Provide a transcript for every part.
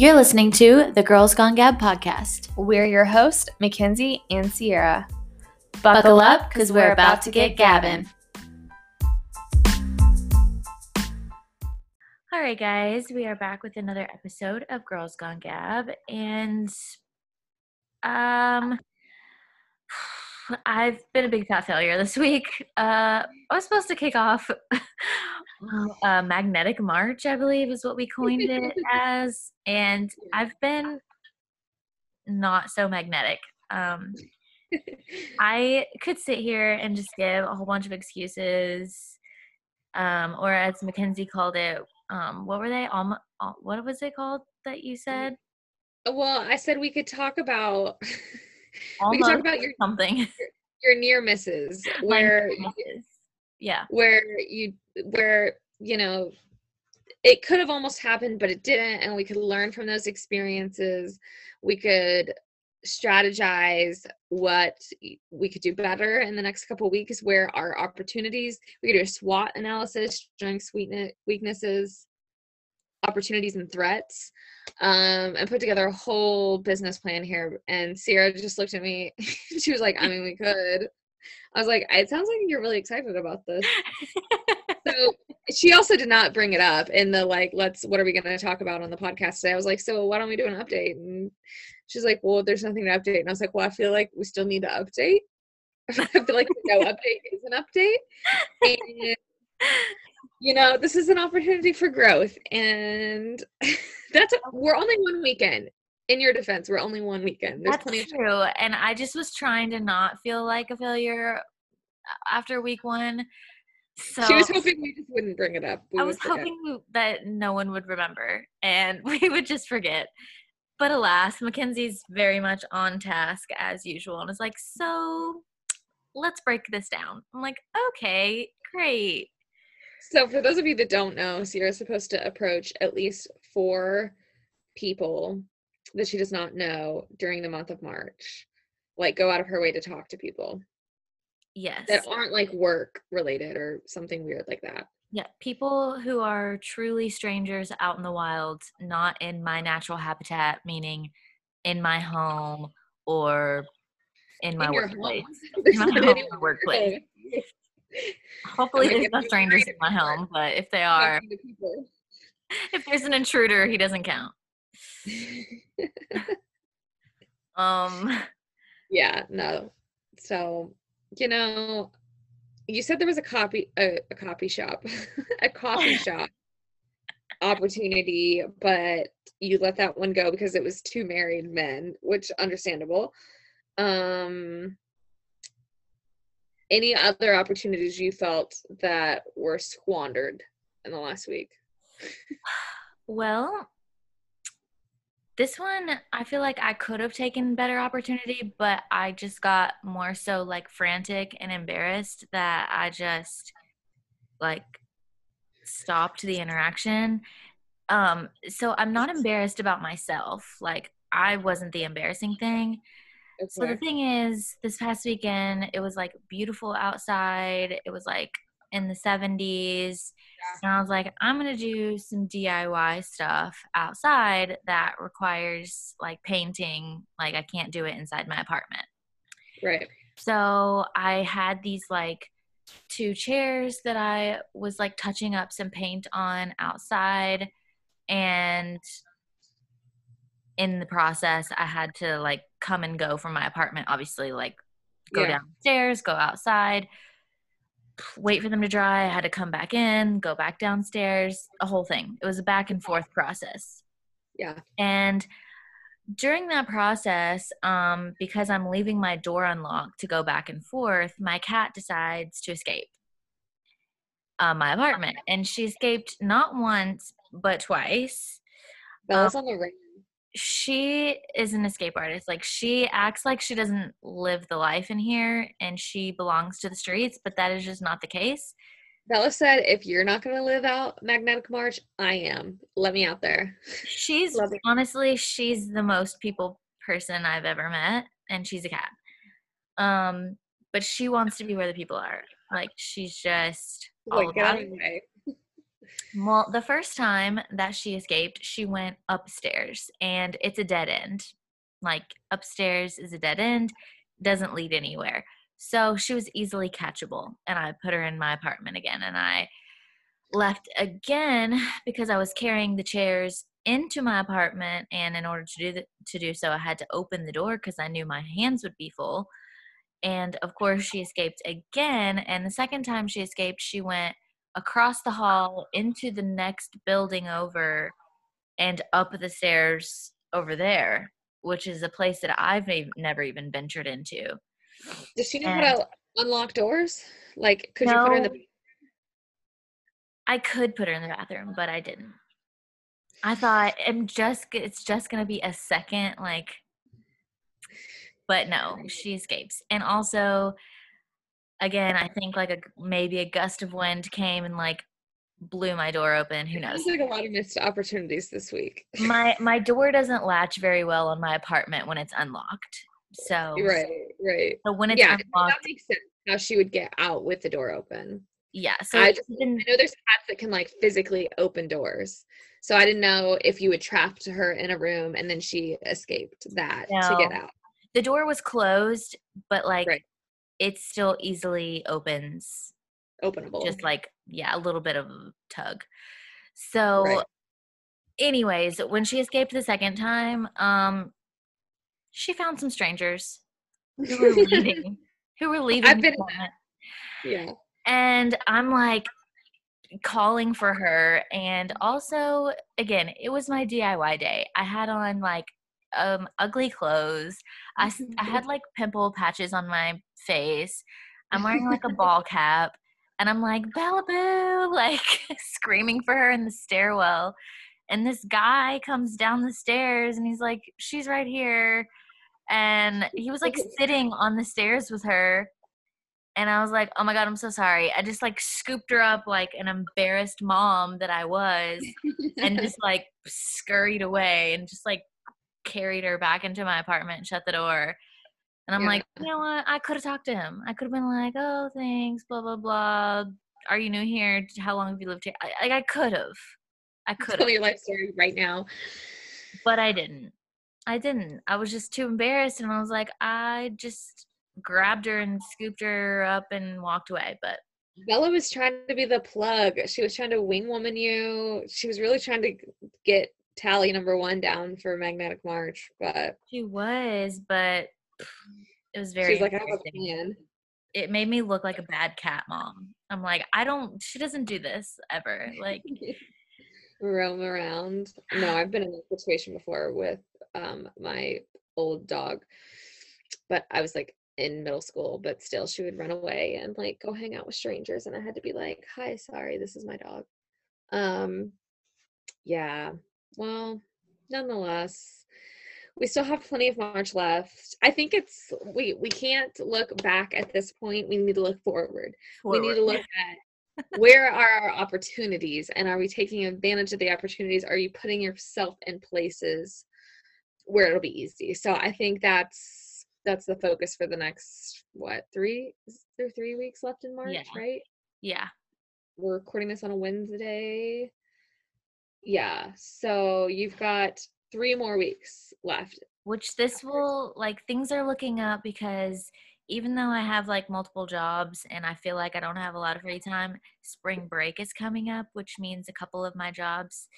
You're listening to the Girls Gone Gab podcast. We're your host, Mackenzie and Cierra. Buckle up because we're about to get gabbing. All right, guys, we are back with another episode of Girls Gone Gab, and um, I've been a big fat failure this week. Uh, I was supposed to kick off uh, Magnetic March, I believe, is what we coined it as, and I've been not so magnetic. Um, I could sit here and just give a whole bunch of excuses, um, or as Mackenzie called it, um, what were they? Alma, what was it called that you said? Well, I said we could talk about we can talk about your something. your, your near misses where yeah. where you where you know it could have almost happened but it didn't and we could learn from those experiences. We could strategize what we could do better in the next couple weeks where our opportunities we could do a swot analysis strengths sweetness weaknesses opportunities and threats um, and put together a whole business plan here. And Cierra just looked at me. she was like, I mean, we could. I was like, it sounds like you're really excited about this. so she also did not bring it up in the like, let's, what are we going to talk about on the podcast today? I was like, so why don't we do an update? And she's like, well, there's nothing to update. And I was like, well, I feel like we still need to update. I feel like no update is an update. And you know, this is an opportunity for growth. And that's, we're only one weekend. In your defense, we're only one weekend. There's that's true. And I just was trying to not feel like a failure uh, after week one. So she was hoping we just wouldn't bring it up. We I was hoping that no one would remember and we would just forget. But alas, Mackenzie's very much on task as usual and is like, so let's break this down. I'm like, okay, great. So, for those of you that don't know, Cierra's supposed to approach at least four people that she does not know during the month of March. Like, go out of her way to talk to people. Yes. That aren't like work related or something weird like that. Yeah, people who are truly strangers out in the wild, not in my natural habitat, meaning in my home or in my in workplace. In my home or workplace. Hopefully, there's no strangers in my home, but if they are, if there's an intruder, he doesn't count. um. Yeah. No. So you know, you said there was a copy a, a copy shop, a coffee shop opportunity, but you let that one go because it was two married men, which understandable. Um any other opportunities you felt that were squandered in the last week? well, this one I feel like I could have taken better opportunity, but I just got more so like frantic and embarrassed that I just like stopped the interaction. Um so I'm not embarrassed about myself. Like I wasn't the embarrassing thing. Okay. So the thing is, this past weekend, it was like beautiful outside. It was like in the 70s. Yeah. And I was like, I'm going to do some DIY stuff outside that requires like painting. Like, I can't do it inside my apartment. Right. So I had these like two chairs that I was like touching up some paint on outside. And in the process i had to like come and go from my apartment obviously like go yeah. downstairs go outside wait for them to dry i had to come back in go back downstairs a whole thing. It was a back and forth process. Yeah. And during that process um, because i'm leaving my door unlocked to go back and forth my cat decides to escape uh, my apartment. And she escaped not once but twice. Bella's um, on the ring she is an escape artist. Like she acts like she doesn't live the life in here and she belongs to the streets, but that is just not the case. Bella said, if you're not going to live out Magnetic March, I am. Let me out there. She's honestly, she's the most people person I've ever met, and she's a cat. Um, but she wants to be where the people are. Like she's just all about it. Well, the first time that she escaped, she went upstairs and it's a dead end. Like upstairs is a dead end, doesn't lead anywhere. So she was easily catchable. And I put her in my apartment again and I left again because I was carrying the chairs into my apartment and in order to do the, to do so I had to open the door cuz I knew my hands would be full. And of course she escaped again and the second time she escaped she went across the hall into the next building over and up the stairs over there, which is a place that I've never even ventured into. Does she know and how to unlock doors? Like, could no, you put her in the? I could put her in the bathroom, but I didn't. I thought I'm just it's just gonna be a second, like, but no, she escapes, and also again, I think like a maybe a gust of wind came and like blew my door open. Who knows? There's like a lot of missed opportunities this week. my my door doesn't latch very well on my apartment when it's unlocked. So right, right. So when it's yeah, unlocked, that makes sense. How she would get out with the door open. Yeah. So I, just, been, I know there's cats that can like physically open doors. So I didn't know if you would trap her in a room and then she escaped that no. to get out. The door was closed, but like right it still easily opens openable. just like yeah a little bit of a tug. So right. anyways when she escaped the second time um she found some strangers who were leaving who were leaving I've been yeah. And i'm like calling for her and also again it was my diy day. I had on like um ugly clothes. I I had like pimple patches on my face. I'm wearing like a ball cap and I'm like Bella Boo, like screaming for her in the stairwell. And this guy comes down the stairs and he's like, "She's right here." And he was like sitting on the stairs with her. And I was like, "Oh my god, I'm so sorry." I just like scooped her up like an embarrassed mom that I was and just like scurried away and just like carried her back into my apartment and shut the door. And I'm yeah. like, you know what? I could have talked to him. I could have been like, oh, thanks, blah, blah, blah. Are you new here? How long have you lived here? I, like, I could have. I could Tell your life story right now. But I didn't. I didn't. I was just too embarrassed. And I was like, I just grabbed her and scooped her up and walked away. But Bella was trying to be the plug. She was trying to wing woman you. She was really trying to get tally number one down for Magnetic March, but she was, but it was very. She's like, I have a plan. It made me look like a bad cat mom. I'm like, I don't. She doesn't do this ever. Like roam around. No, I've been in a situation before with um my old dog, but I was like in middle school, but still she would run away and like go hang out with strangers and I had to be like, "Hi, sorry, this is my dog." Um yeah, well, nonetheless, we still have plenty of March left. I think it's we we can't look back at this point. We need to look forward. forward. We need to look at where are our opportunities and are we taking advantage of the opportunities? Are you putting yourself in places where it'll be easy? So I think that's that's the focus for the next what three is there three weeks left in March, yeah. right? Yeah. We're recording this on a Wednesday yeah so you've got three more weeks left. Which this will like things are looking up because even though i have like multiple jobs and i feel like i don't have a lot of free time spring break is coming up which means a couple of my jobs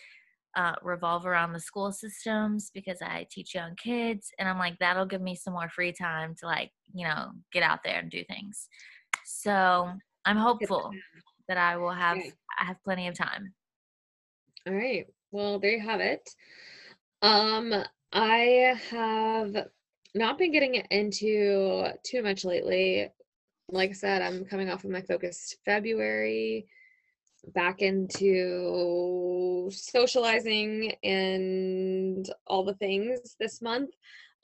uh, revolve around the school systems because i teach young kids and i'm like that'll give me some more free time to like you know get out there and do things. So i'm hopeful that i will have i have plenty of time all right. Well, there you have it. Um, I have not been getting into too much lately. Like I said, I'm coming off of my focused February back into socializing and all the things this month.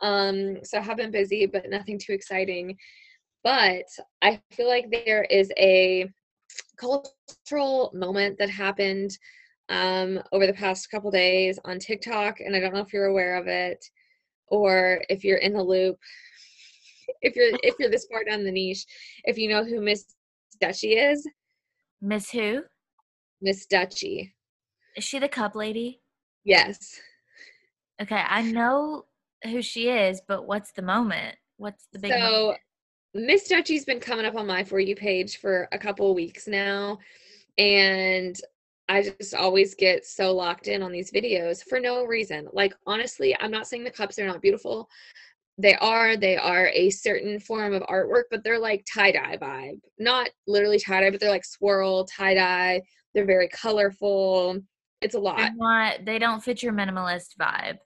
Um, so I have been busy, but nothing too exciting. But I feel like there is a cultural moment that happened um, over the past couple days on TikTok, and I don't know if you're aware of it or if you're in the loop. If you're if you're this far down the niche, if you know who Miss Dutchie is, Miss who? Miss Dutchie. Is she the cup lady? Yes. Okay, I know who she is, but what's the moment? What's the big So moment? Miss Dutchie's been coming up on my For You page for a couple of weeks now. And I just always get so locked in on these videos for no reason. Like, honestly, I'm not saying the cups are not beautiful. They are. They are a certain form of artwork, but they're like tie dye vibe. Not literally tie dye, but they're like swirl, tie dye. They're very colorful. It's a lot. Not, they don't fit your minimalist vibe.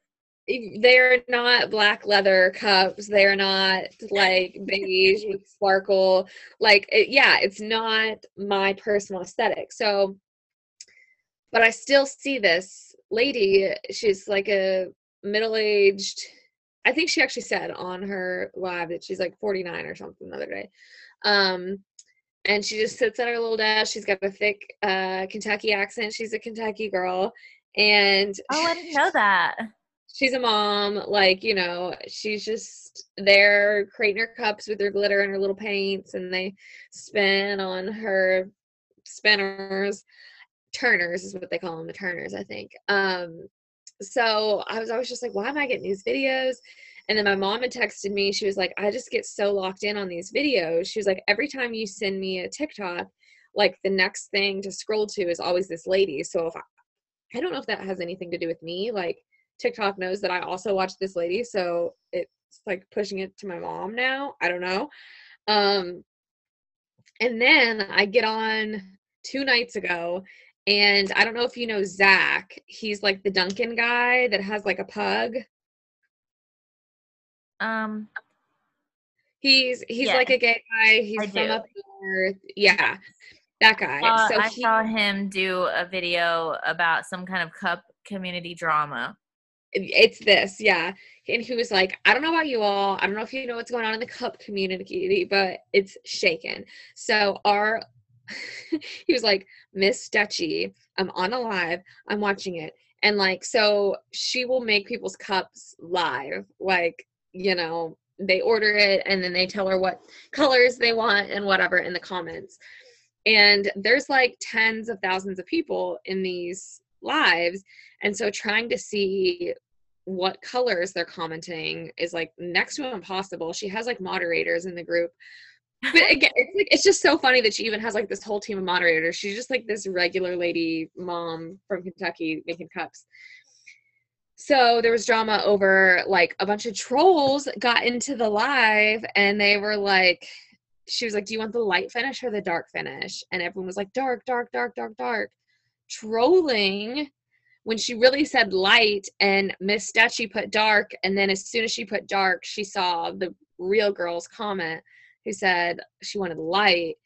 they're not black leather cups they're not like beige with sparkle like it, yeah it's not my personal aesthetic so but i still see this lady she's like a middle-aged i think she actually said on her live that she's like 49 or something the other day um and she just sits at her little desk she's got a thick uh kentucky accent she's a kentucky girl and Oh, I didn't know that. she's a mom like you know she's just there creating her cups with her glitter and her little paints and they spin on her spinners turners is what they call them the turners i think um so i was always just like why am i getting these videos and then my mom had texted me she was like i just get so locked in on these videos she was like every time you send me a tiktok like the next thing to scroll to is always this lady so if i, I don't know if that has anything to do with me like TikTok knows that I also watch this lady, so it's like pushing it to my mom now. I don't know. Um and then I get on two nights ago and I don't know if you know Zach. He's like the Duncan guy that has like a pug. Um, He's he's Yeah. like a gay guy. He's I from do. up north. Yeah. That guy. uh, so I he, saw him do a video about some kind of cup community drama. it's this yeah and he was like i don't know about you all i don't know if you know what's going on in the cup community but it's shaken so our he was like miss dutchie i'm on a live i'm watching it and like so she will make people's cups live like you know they order it and then they tell her what colors they want and whatever in the comments and there's like tens of thousands of people in these lives and so trying to see what colors they're commenting is like next to impossible. She has like moderators in the group. But again, it's like it's just so funny that she even has like this whole team of moderators. She's just like this regular lady mom from Kentucky making cups. So there was drama over like a bunch of trolls got into the live and they were like she was like, Do you want the light finish or the dark finish? And everyone was like, Dark, dark, dark, dark, dark. Trolling when she really said light and Miss Dutchie put dark. And then as soon as she put dark, she saw the real girl's comment who said she wanted light.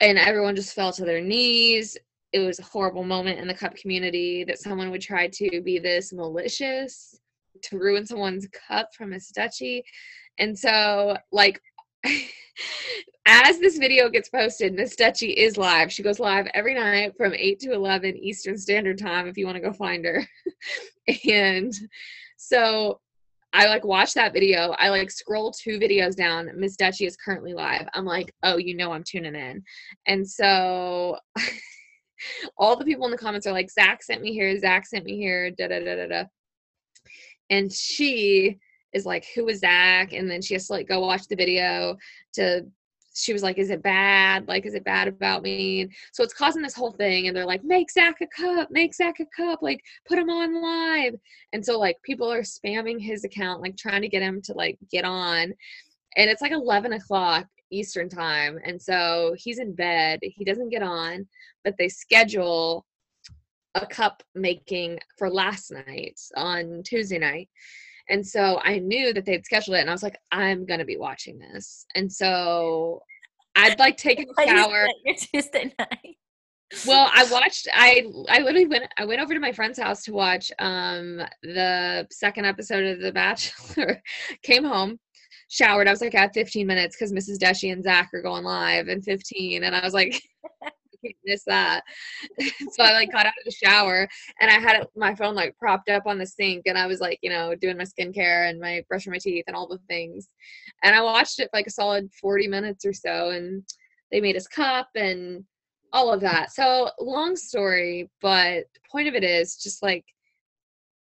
And everyone just fell to their knees. It was a horrible moment in the cup community that someone would try to be this malicious to ruin someone's cup from Miss Dutchie. And so, like, as this video gets posted, Miss Dutchie is live. She goes live every night from 8 to 11 Eastern Standard Time if you want to go find her. and so I like watch that video. I like scroll two videos down. Miss Dutchie is currently live. I'm like, oh, you know, I'm tuning in. And so all the people in the comments are like, Zach sent me here. Zach sent me here. Da da da da da. And she is like, who is Zach? And then she has to like go watch the video to she was like, Is it bad? Like, is it bad about me? And so it's causing this whole thing. And they're like, Make Zach a cup, make Zach a cup, like, put him on live. And so, like, people are spamming his account, like, trying to get him to, like, get on. And it's like 11 o'clock Eastern time. And so he's in bed. He doesn't get on, but they schedule a cup making for last night on Tuesday night. And so I knew that they'd scheduled it, and I was like, I'm gonna be watching this. And so I'd like taken a shower. Your Tuesday night. Well, I watched. I I literally went. I went over to my friend's house to watch um the second episode of The Bachelor. Came home, showered. I was like, I have 15 minutes because Mrs. Dutchie and Zach are going live in 15, and I was like. Can't miss that. so I like got out of the shower and I had my phone like propped up on the sink and I was like, you know, doing my skincare and my brushing my teeth and all the things. And I watched it for like a solid 40 minutes or so and they made us cup and all of that. So long story, but the point of it is just like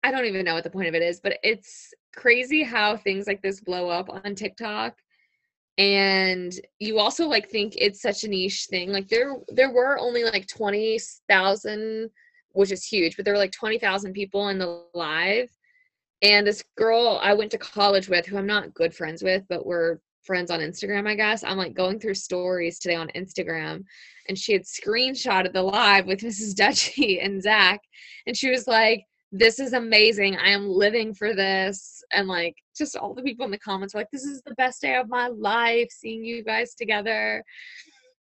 I don't even know what the point of it is, but it's crazy how things like this blow up on TikTok. And you also like think it's such a niche thing. Like there there were only like 20,000 which is huge, but there were like 20,000 people in the live. And this girl I went to college with who I'm not good friends with, but we're friends on Instagram, I guess. I'm like going through stories today on Instagram and she had screenshotted the live with Mrs. Dutchie and Zach. And she was like, this is amazing. I am living for this. And like, just all the people in the comments were like, this is the best day of my life seeing you guys together.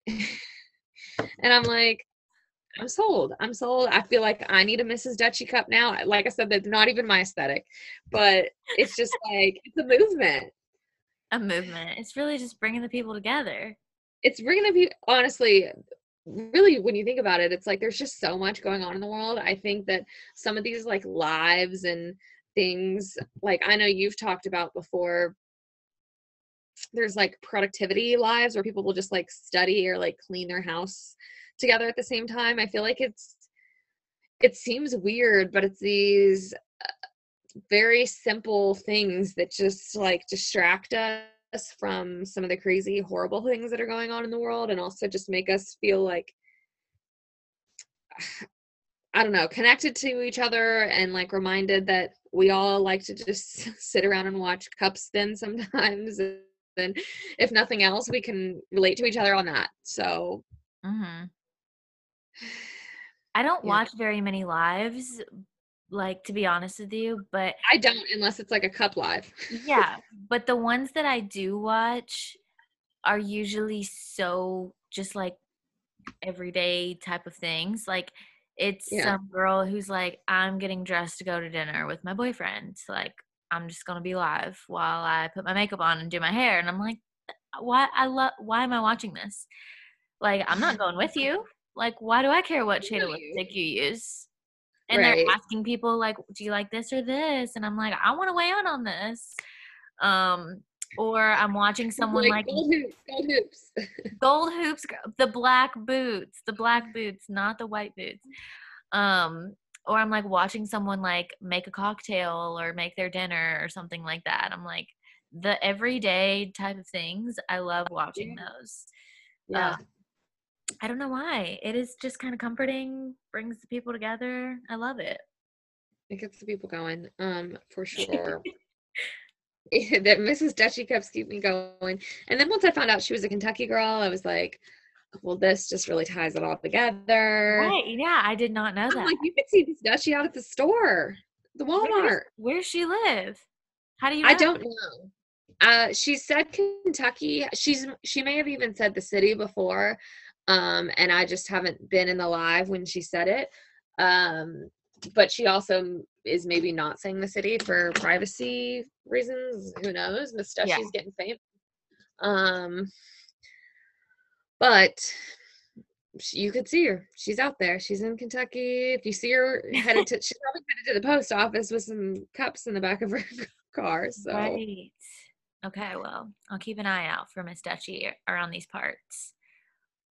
and I'm like, I'm sold. I'm sold. I feel like I need a Mrs. Dutchie cup now. Like I said, that's not even my aesthetic, but it's just like, it's a movement. A movement. It's really just bringing the people together. It's bringing the people, honestly, really when you think about it it's like there's just so much going on in the world. I think that some of these like lives and things like i know you've talked about before. There's like productivity lives where people will just like study or like clean their house together at the same time. I feel like it's it seems weird but it's these uh, very simple things that just like distract us us from some of the crazy, horrible things that are going on in the world and also just make us feel like, I don't know, connected to each other and like reminded that we all like to just sit around and watch cups spin sometimes. And if nothing else, we can relate to each other on that. So, mm-hmm. I don't yeah. watch very many lives, like to be honest with you but i don't unless it's like a cup live. Yeah but the ones that i do watch are usually so just like everyday type of things like it's yeah. some girl who's like i'm getting dressed to go to dinner with my boyfriend like i'm just gonna be live while i put my makeup on and do my hair and i'm like why i love why am i watching this? Like i'm not going with you. Like why do i care what shade of lipstick you use and right. they're asking people like do you like this or this? And i'm like i want to weigh in on this. Um or i'm watching someone like, like gold hoops gold hoops. gold hoops the black boots the black boots not the white boots. Um or i'm like watching someone like make a cocktail or make their dinner or something like that. I'm like the everyday type of things i love watching those. Yeah. Uh, I don't know why. It is just kind of comforting, brings the people together. I love it. It gets the people going, um, for sure. that Mrs. Dutchie kept keep me going. And then once I found out she was a Kentucky girl, I was like, well, this just really ties it all together. Right. Yeah, I did not know I'm that. Like you could see this Dutchie out at the store, the Walmart. Where does she live? How do you know? I don't know. Uh, she said Kentucky. She's she may have even said the city before, um, and I just haven't been in the live when she said it. Um, but she also is maybe not saying the city for privacy reasons. Who knows? Miss Stuff, yeah. she's getting famous. Um, but you could see her. She's out there. She's in Kentucky. If you see her headed to, she's probably headed to the post office with some cups in the back of her car. So. Right. Okay. Well, I'll keep an eye out for Miss Dutchie around these parts.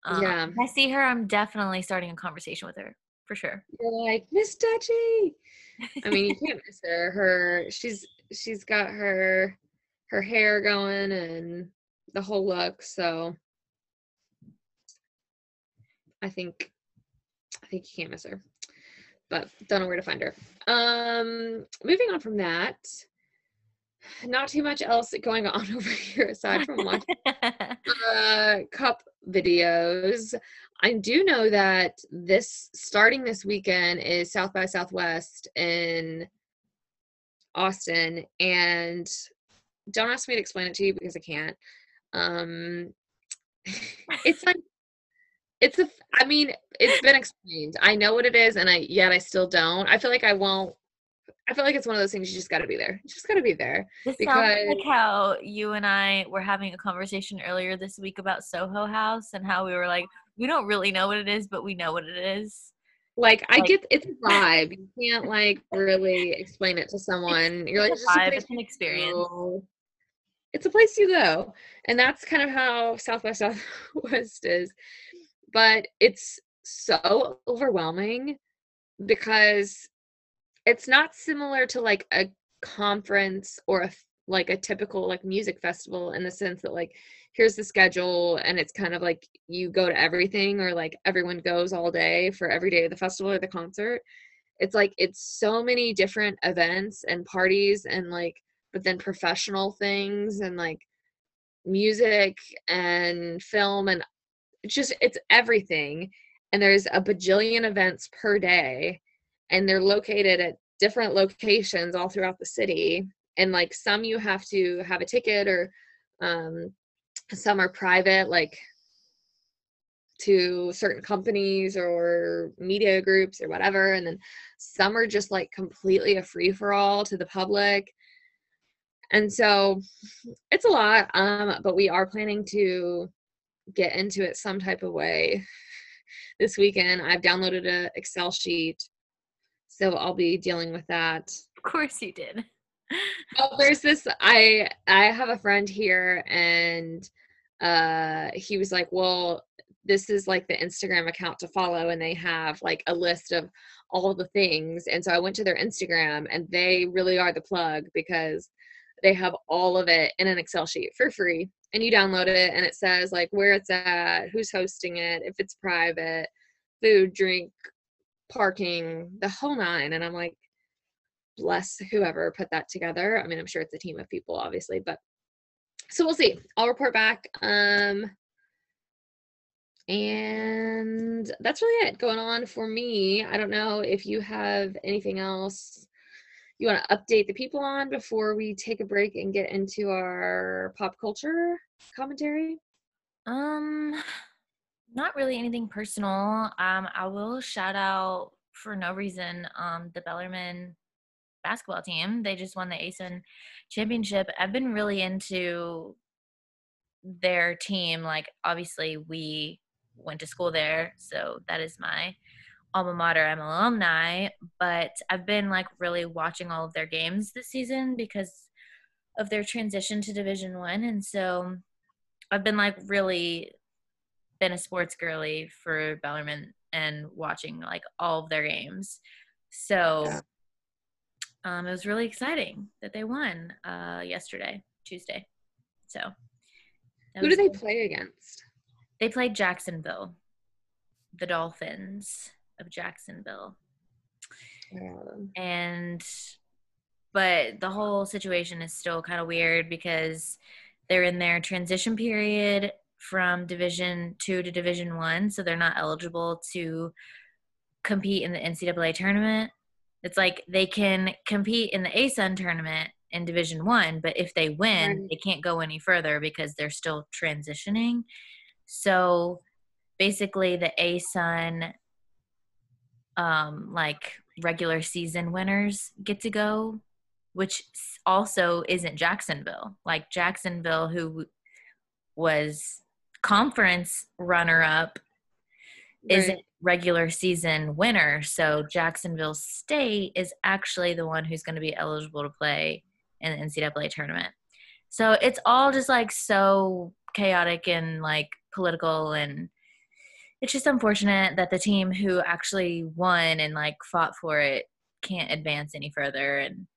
Um, yeah. I see her, I'm definitely starting a conversation with her for sure. You're like Miss Dutchie. I mean, you can't miss her. Her she's she's got her her hair going and the whole look. So I think I think you can't miss her. But don't know where to find her. Um, moving on from that, not too much else going on over here aside from watching uh, cup videos. I do know that this starting this weekend is South by Southwest in Austin, and don't ask me to explain it to you because I can't. Um, it's like it's a. I mean, it's been explained. I know what it is, and I yet I still don't. I feel like I won't I feel like it's one of those things you just got to be there. You just got to be there. This because... sounds like how you and I were having a conversation earlier this week about Soho House and how we were like, we don't really know what it is, but we know what it is. Like, I get it's a vibe. You can't like really explain it to someone. You're like, it's, a vibe. it's an experience. It's a place you go, and that's kind of how South by Southwest is. but it's so overwhelming because it's not similar to like a conference or a like a typical like music festival in the sense that like here's the schedule and it's kind of like you go to everything or like everyone goes all day for every day of the festival or the concert. It's like it's so many different events and parties and like but then professional things and like music and film and just it's everything. And there's a bajillion events per day and they're located at different locations all throughout the city and like some you have to have a ticket or um, some are private like to certain companies or media groups or whatever and then some are just like completely a free for all to the public. And so it's a lot um but we are planning to get into it some type of way. This weekend i've downloaded an excel sheet so i'll be dealing with that. Of course you did. Well there's this i i have a friend here and uh he was like well this is like the instagram account to follow and they have like a list of all the things. And so i went to their instagram and they really are the plug because they have all of it in an excel sheet for free. And you download it and it says like where it's at who's hosting it if it's private food drink parking the whole nine and i'm like bless whoever put that together. I mean i'm sure it's a team of people obviously but so we'll see. I'll report back um and that's really it going on for me. I don't know if you have anything else you want to update the people on before we take a break and get into our pop culture commentary? Um not really anything personal. Um i will shout out for no reason um the bellarmine basketball team. They just won the asun championship. I've been really into their team. Like obviously we went to school there so that is my alma mater. I'm an alumni but i've been like really watching all of their games this season because of their transition to division one and so i've been like really been a sports girly for bellarmine and watching like all of their games so yeah. um, it was really exciting that they won uh, yesterday tuesday so who do they play against they played jacksonville the dolphins of Jacksonville. Yeah. And but the whole situation is still kind of weird because they're in their transition period from division 2 to division 1 so they're not eligible to compete in the NCAA tournament. It's like they can compete in the ASUN tournament in division 1 but if they win they can't go any further because they're still transitioning. So basically the ASUN um, like regular season winners get to go, which also isn't Jacksonville. Like Jacksonville, who was conference runner up, right. isn't regular season winner. So Jacksonville State is actually the one who's going to be eligible to play in the NCAA tournament. So it's all just like so chaotic and like political and it's just unfortunate that the team who actually won and like fought for it can't advance any further and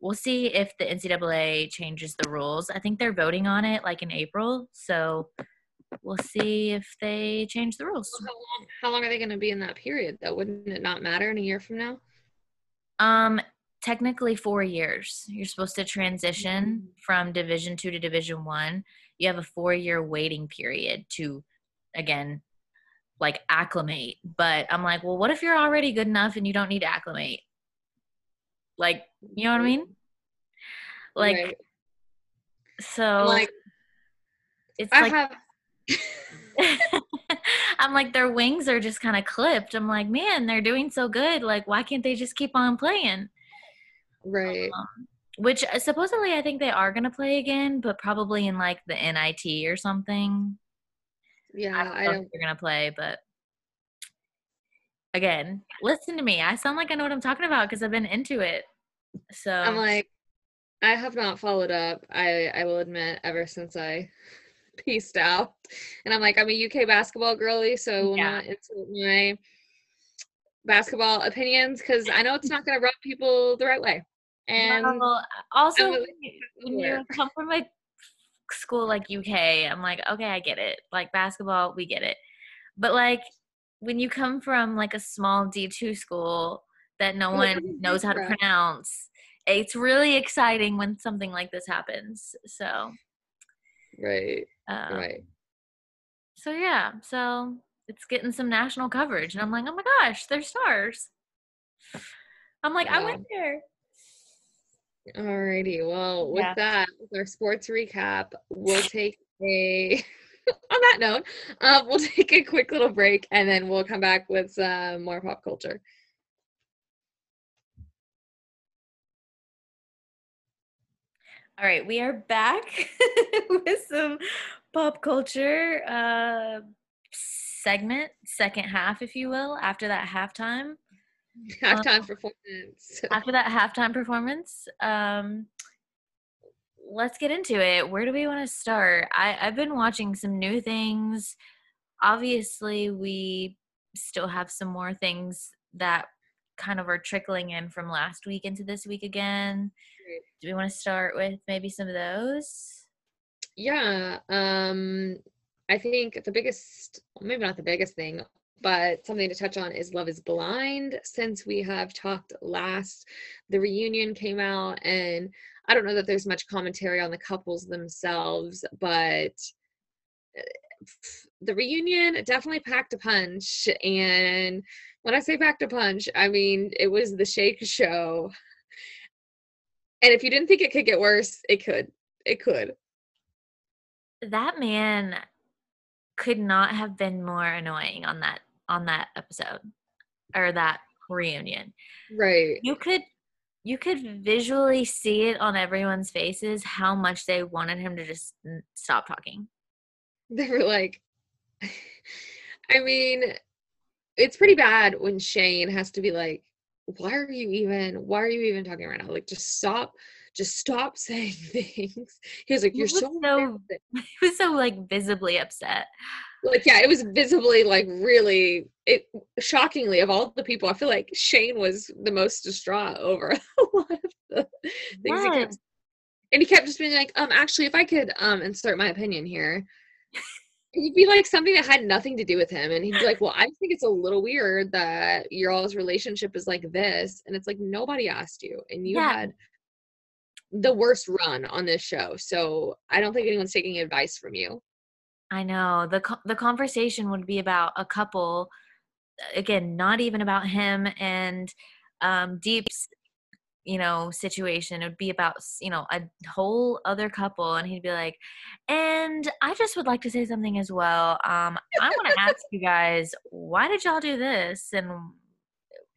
we'll see if the ncaa changes the rules i think they're voting on it like in april so we'll see if they change the rules how long, how long are they going to be in that period though wouldn't it not matter in a year from now um technically four years you're supposed to transition mm-hmm. from division two to division one you have a four year waiting period to again like acclimate. But I'm like, well, what if you're already good enough and you don't need to acclimate? Like, you know what I mean? Like, right. so like, it's I like. Have- I'm like, their wings are just kind of clipped. I'm like, man, they're doing so good. Like, why can't they just keep on playing? Right. Um, which uh, supposedly I think they are going to play again, but probably in like the NIT or something. Yeah, I don't know I don't. They're gonna play, but again, listen to me. I sound like I know what I'm talking about because I've been into it. So I'm like, I have not followed up. I I will admit, ever since I pieced out. And I'm like, I'm a UK basketball girly, so I will Yeah. not insert my basketball opinions because I know it's not going to rub people the right way. And well, also when you, when you come from a school like UK, I'm like, okay, I get it. Like basketball, we get it. But like when you come from like a small D2 school that no one knows how to pronounce, it's really exciting when something like this happens. So, right, um, right. So yeah, so it's getting some national coverage, and I'm like, oh my gosh, they're stars. I'm like, I went there. Alrighty. Well, with Yeah. that, with our sports recap, we'll take a. on that note, uh, we'll take a quick little break and then we'll come back with some more pop culture. All right, we are back with some pop culture uh, segment, second half, if you will, after that halftime. Halftime performance. After that halftime performance, um, let's get into it. Where do we want to start? I, I've been watching some new things. Obviously, we still have some more things that kind of are trickling in from last week into this week again. Do we want to start with maybe some of those? Yeah. Um, I think the biggest, maybe not the biggest thing, but something to touch on is Love is Blind. Since we have talked last, the reunion came out, and I don't know that there's much commentary on the couples themselves, but uh, the reunion definitely packed a punch. And when I say packed a punch, I mean it was the Shake Show. And if you didn't think it could get worse, it could. It could. That man could not have been more annoying on that on that episode or that reunion. Right. You could you could visually see it on everyone's faces how much they wanted him to just stop talking. they were like i mean it's pretty bad when shayne has to be like why are you even why are you even talking right now like just stop just stop saying things he was like you're was so, so- He was so like visibly upset. like yeah it was visibly like really it shockingly of all the people i feel like shayne was the most distraught over a lot of the things he kept and he kept just being like um actually if i could um insert my opinion here it'd be like something that had nothing to do with him and he'd be like well i think it's a little weird that your all's relationship is like this and it's like nobody asked you and you Yeah. had the worst run on this show so i don't think anyone's taking advice from you I know. The the conversation would be about a couple again, not even about him and um Deep's you know situation. It would be about, you know, a whole other couple and he'd be like, "And I just would like to say something as well. Um I want to ask you guys, why did y'all do this?" And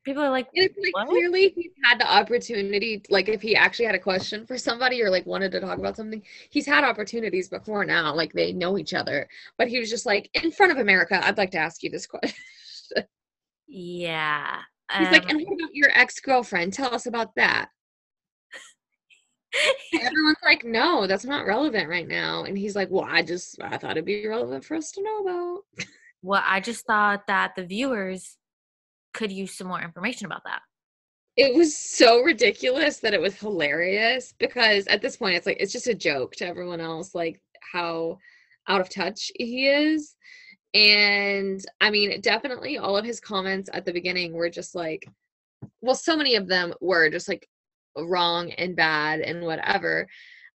people are like, it's like What? clearly he's had the opportunity, like if he actually had a question for somebody or like wanted to talk about something, he's had opportunities before now, like they know each other. But he was just like, in front of America, I'd like to ask you this question. "Yeah." He's like, um, and what about your ex-girlfriend? Tell us about that. Everyone's like, no, that's not relevant right now. And he's like, well, I just I thought it'd be relevant for us to know about. well, I just thought that the viewers could use some more information about that. it was so ridiculous that it was hilarious because at this point it's like it's just a joke to everyone else like how out of touch he is and i mean definitely all of his comments at the beginning were just like well so many of them were just like wrong and bad and whatever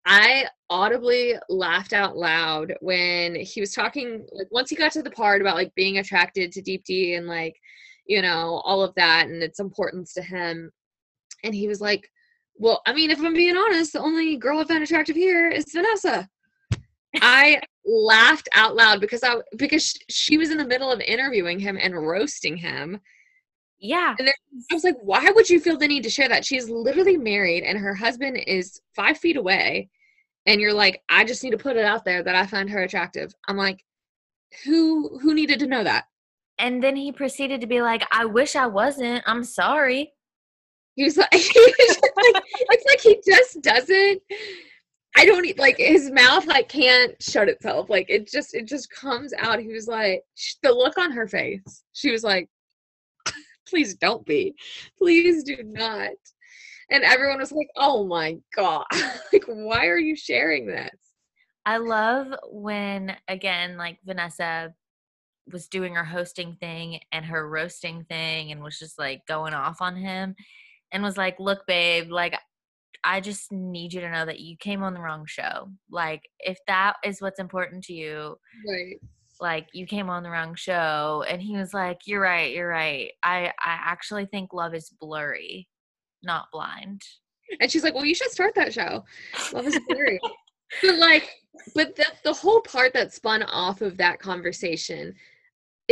i audibly laughed out loud when he was talking like once he got to the part about like being attracted to Deepti and like you know, all of that and its importance to him. And he was like, Well, I mean, if I'm being honest, the only girl I found attractive here is Vanessa. I laughed out loud because I because she was in the middle of interviewing him and roasting him. Yeah. And I was like, why would you feel the need to share that? She's literally married and her husband is five feet away. And you're like, I just need to put it out there that I find her attractive. I'm like, who who needed to know that? And then he proceeded to be like, I wish I wasn't. I'm sorry. He was like, he was like it's like he just doesn't I don't like his mouth like can't shut itself. Like it just it just comes out. He was like sh- the look on her face. She was like, "Please don't be, please do not." And everyone was like, "Oh my god! like why are you sharing this?" I love when again like Vanessa was doing her hosting thing and her roasting thing and was just like going off on him and was like, "Look, babe, like I just need you to know that you came on the wrong show. Like if that is what's important to you, Right. like you came on the wrong show." And he was like, "You're right, you're right. I I actually think love is blurry, not blind." And she's like, "Well, you should start that show. Love is blurry." but like, but the the whole part that spun off of that conversation,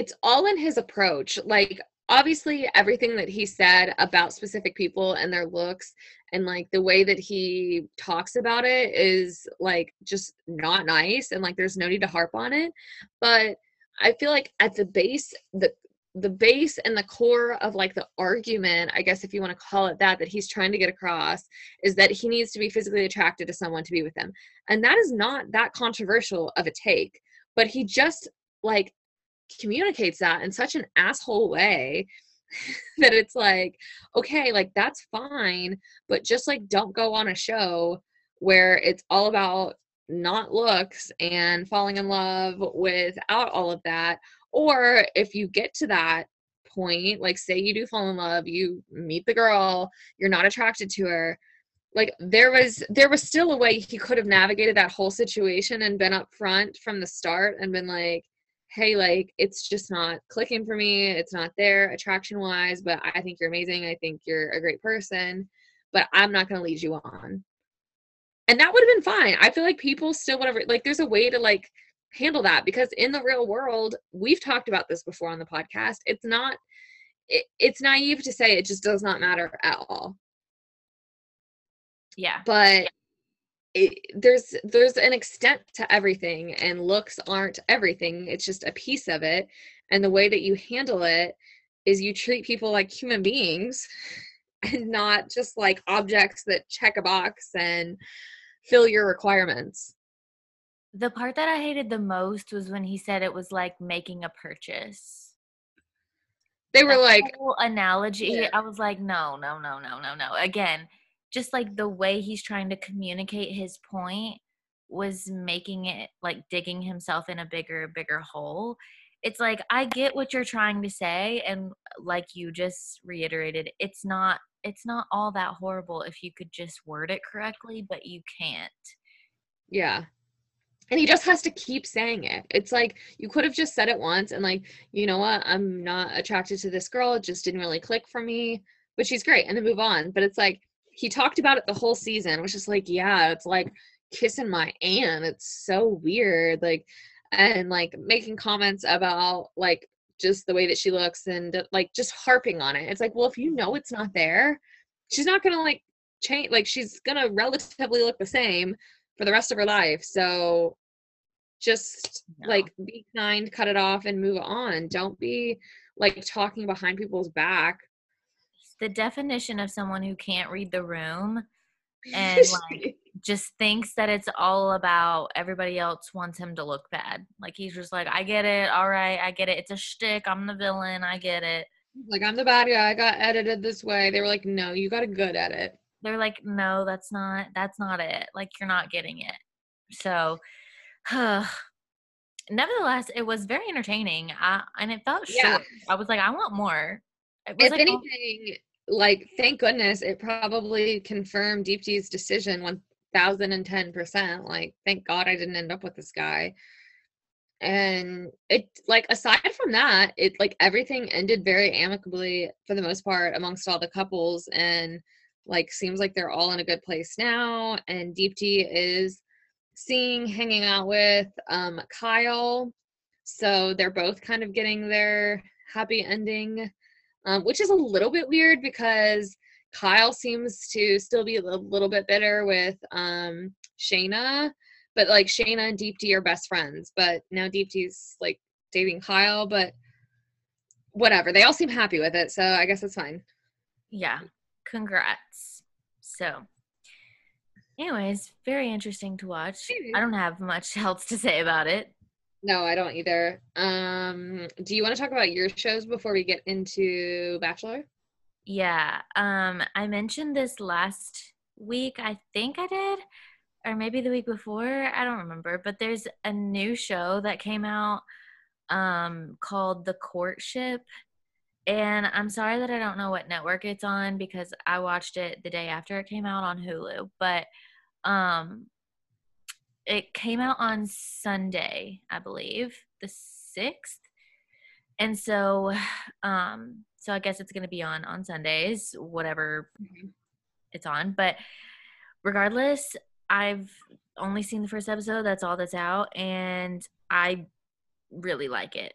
it's all in his approach. Like, obviously, everything that he said about specific people and their looks, and like the way that he talks about it is like just not nice, and like there's no need to harp on it. But I feel like at the base, the the base and the core of like the argument, I guess if you want to call it that, that he's trying to get across is that he needs to be physically attracted to someone to be with them. And that is not that controversial of a take, but he just like communicates that in such an asshole way that it's like, okay, like that's fine, but just like don't go on a show where it's all about not looks and falling in love without all of that. Or if you get to that point, like say you do fall in love, you meet the girl, you're not attracted to her, like there was there was still a way he could have navigated that whole situation and been up front from the start and been like hey like it's just not clicking for me it's not there attraction wise but i think you're amazing i think you're a great person but i'm not going to lead you on and that would have been fine i feel like people still whatever like there's a way to like handle that because in the real world we've talked about this before on the podcast it's not it, it's naive to say it just does not matter at all Yeah. but it, there's there's an extent to everything and looks aren't everything it's just a piece of it and the way that you handle it is you treat people like human beings and not just like objects that check a box and fill your requirements The part that I hated the most was when he said it was like making a purchase. they were That like analogy, Yeah. I was like, no, no, no, no, no, no. Again, just like the way he's trying to communicate his point was making it like digging himself in a bigger, bigger hole. It's like I get what you're trying to say, and like you just reiterated, it's not it's not all that horrible if you could just word it correctly, but you can't. Yeah. And he just has to keep saying it. It's like you could have just said it once and like, you know what, I'm not attracted to this girl. It just didn't really click for me, but she's great and then move on. But it's like he talked about it the whole season, which is like, yeah, it's like kissing my aunt. It's so weird. Like and like making comments about like just the way that she looks and like just harping on it. It's like, well, if you know it's not there, she's not gonna like change like she's gonna relatively look the same for the rest of her life. So just No. like be kind, cut it off, and move on. Don't be like talking behind people's back. The definition of someone who can't read the room and like just thinks that it's all about everybody else wants him to look bad. Like he's just like, I get it, all right, I get it. It's a shtick. I'm the villain. I get it. like I'm the bad guy. I got edited this way. They were like, no, you got a good edit. They're like, no, that's not that's not it. Like you're not getting it. So, nevertheless, it was very entertaining. I, and it felt Yeah. short. I was like, I want more. It was If like, oh, anything, like thank goodness it probably confirmed decision thousand and ten percent. Like thank God I didn't end up with this guy. And it like aside from that, it like everything ended very amicably for the most part amongst all the couples and like seems like they're all in a good place now and Deepti is seeing hanging out with um Kyle. So they're both kind of getting their happy ending um, which is a little bit weird because Kyle seems to still be a little, bit bitter with um, Shaina, but like Shaina and Deepti are best friends, but now Deepti's like dating Kyle, but whatever. They all seem happy with it, so I guess it's fine. yeah, congrats. So, Anyways, very interesting to watch. I don't have much else to say about it. No, I don't either. Um, do you want to talk about your shows before we get into Bachelor? Yeah. Um, I mentioned this last week. I think I did, or maybe the week before. I don't remember. But there's a new show that came out um, called The Courtship. And I'm sorry that I don't know what network it's on because I watched it the day after it came out on Hulu. But um, it came out on Sunday, I believe, the 6th. And so um so I guess it's going to be on on Sundays, whatever Mm-hmm. it's on, but regardless, I've only seen the first episode, that's all that's out and I really like it.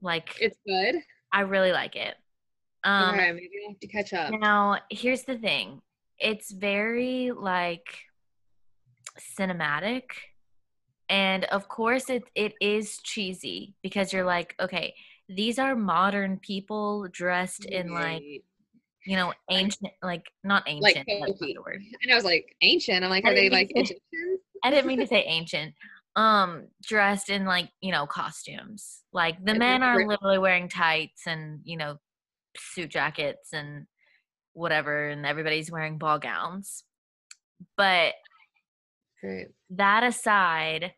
Like It's good. I really like it. Um okay, maybe I have to catch up. now, here's the thing. It's very like cinematic. And of course it it is cheesy because you're like, okay, these are modern people dressed in like, you know, ancient like not ancient, Like that's not the word. And I was like, ancient. I'm like, I are they like Egyptians? I didn't mean to say ancient. Um, dressed in like, you know, costumes. Like the Yeah, men are literally wearing tights and, you know, suit jackets and whatever, and everybody's wearing ball gowns. But Right. that aside,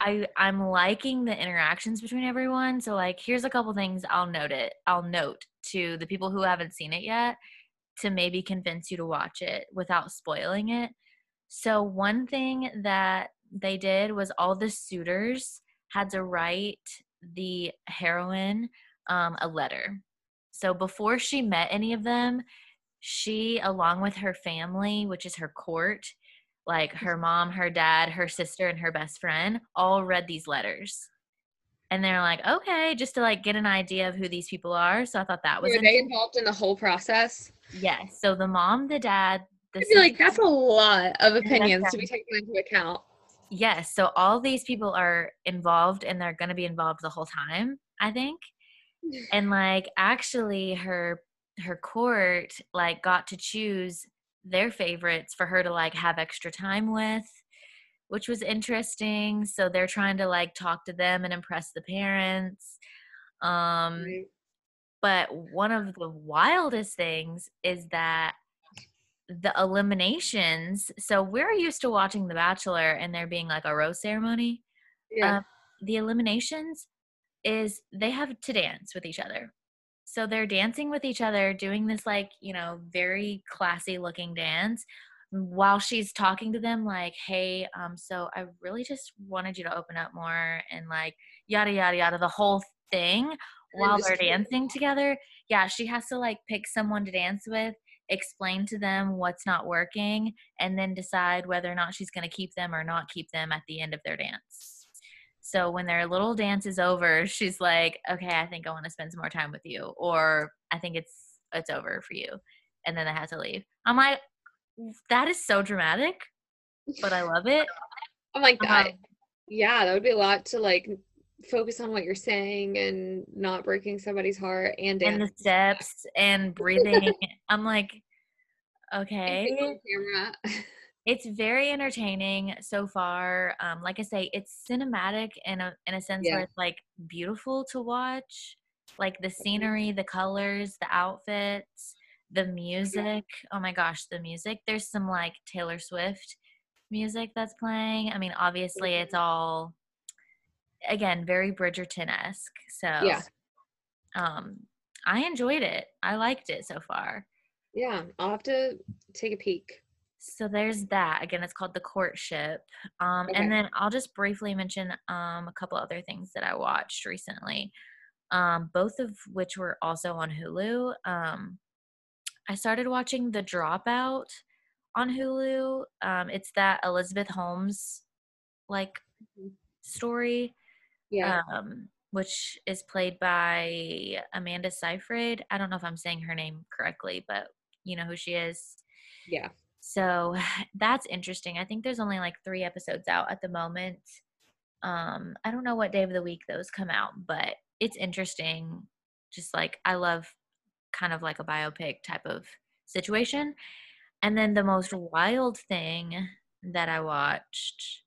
I I'm liking the interactions between everyone. So like here's a couple things I'll note it. I'll note to the people who haven't seen it yet to maybe convince you to watch it without spoiling it. So one thing that they did was all the suitors had to write the heroine um, a letter. So before she met any of them, she, along with her family, which is her court, like her mom, her dad, her sister, and her best friend, all read these letters. And they're like, okay, just to like get an idea of who these people are. So I thought that was Were they involved in the whole process? yes. So the mom, the dad, the I feel like that's a lot of opinions to be taken into account. Yes. So all these people are involved and they're going to be involved the whole time, I think. And like actually her her court like got to choose their favorites for her to like have extra time with, which was interesting. So they're trying to like talk to them and impress the parents. Um Right. but one of the wildest things is that the eliminations so we're used to watching the bachelor and there being like a rose ceremony Yeah. um, the eliminations is they have to dance with each other so they're dancing with each other doing this like you know very classy looking dance while she's talking to them like hey um so i really just wanted you to open up more and like yada yada yada the whole thing while they're dancing together. Yeah she has to like pick someone to dance with explain to them what's not working and then decide whether or not she's going to keep them or not keep them at the end of their dance so when their little dance is over she's like okay i think i want to spend some more time with you or i think it's it's over for you and then they have to leave. I'm like that is so dramatic but i love it. I'm like, um, yeah, that would be a lot to like focus on what you're saying and not breaking somebody's heart and and the steps and breathing. I'm like okay. it's very entertaining so far um like i say it's cinematic in a in a sense Yeah. where it's like beautiful to watch like the scenery the colors the outfits the music. Oh my gosh the music. There's some like taylor swift music that's playing. I mean obviously it's all again very bridgerton-esque so Yeah. um i enjoyed it. I liked it so far. Yeah, I'll have to take a peek. So there's that. Again, it's called The Courtship. Um, Okay. And then I'll just briefly mention um, a couple other things that I watched recently, um, both of which were also on Hulu. Um, I started watching The Dropout on Hulu. Um, it's that Elizabeth Holmes like Mhm. story, Yeah. um, which is played by Amanda Seyfried. I don't know if I'm saying her name correctly, but you know who she is. yeah. So that's interesting. I think there's only like three episodes out at the moment. Um, I don't know what day of the week those come out, but it's interesting. Just like I love kind of like a biopic type of situation. And then the most wild thing that I watched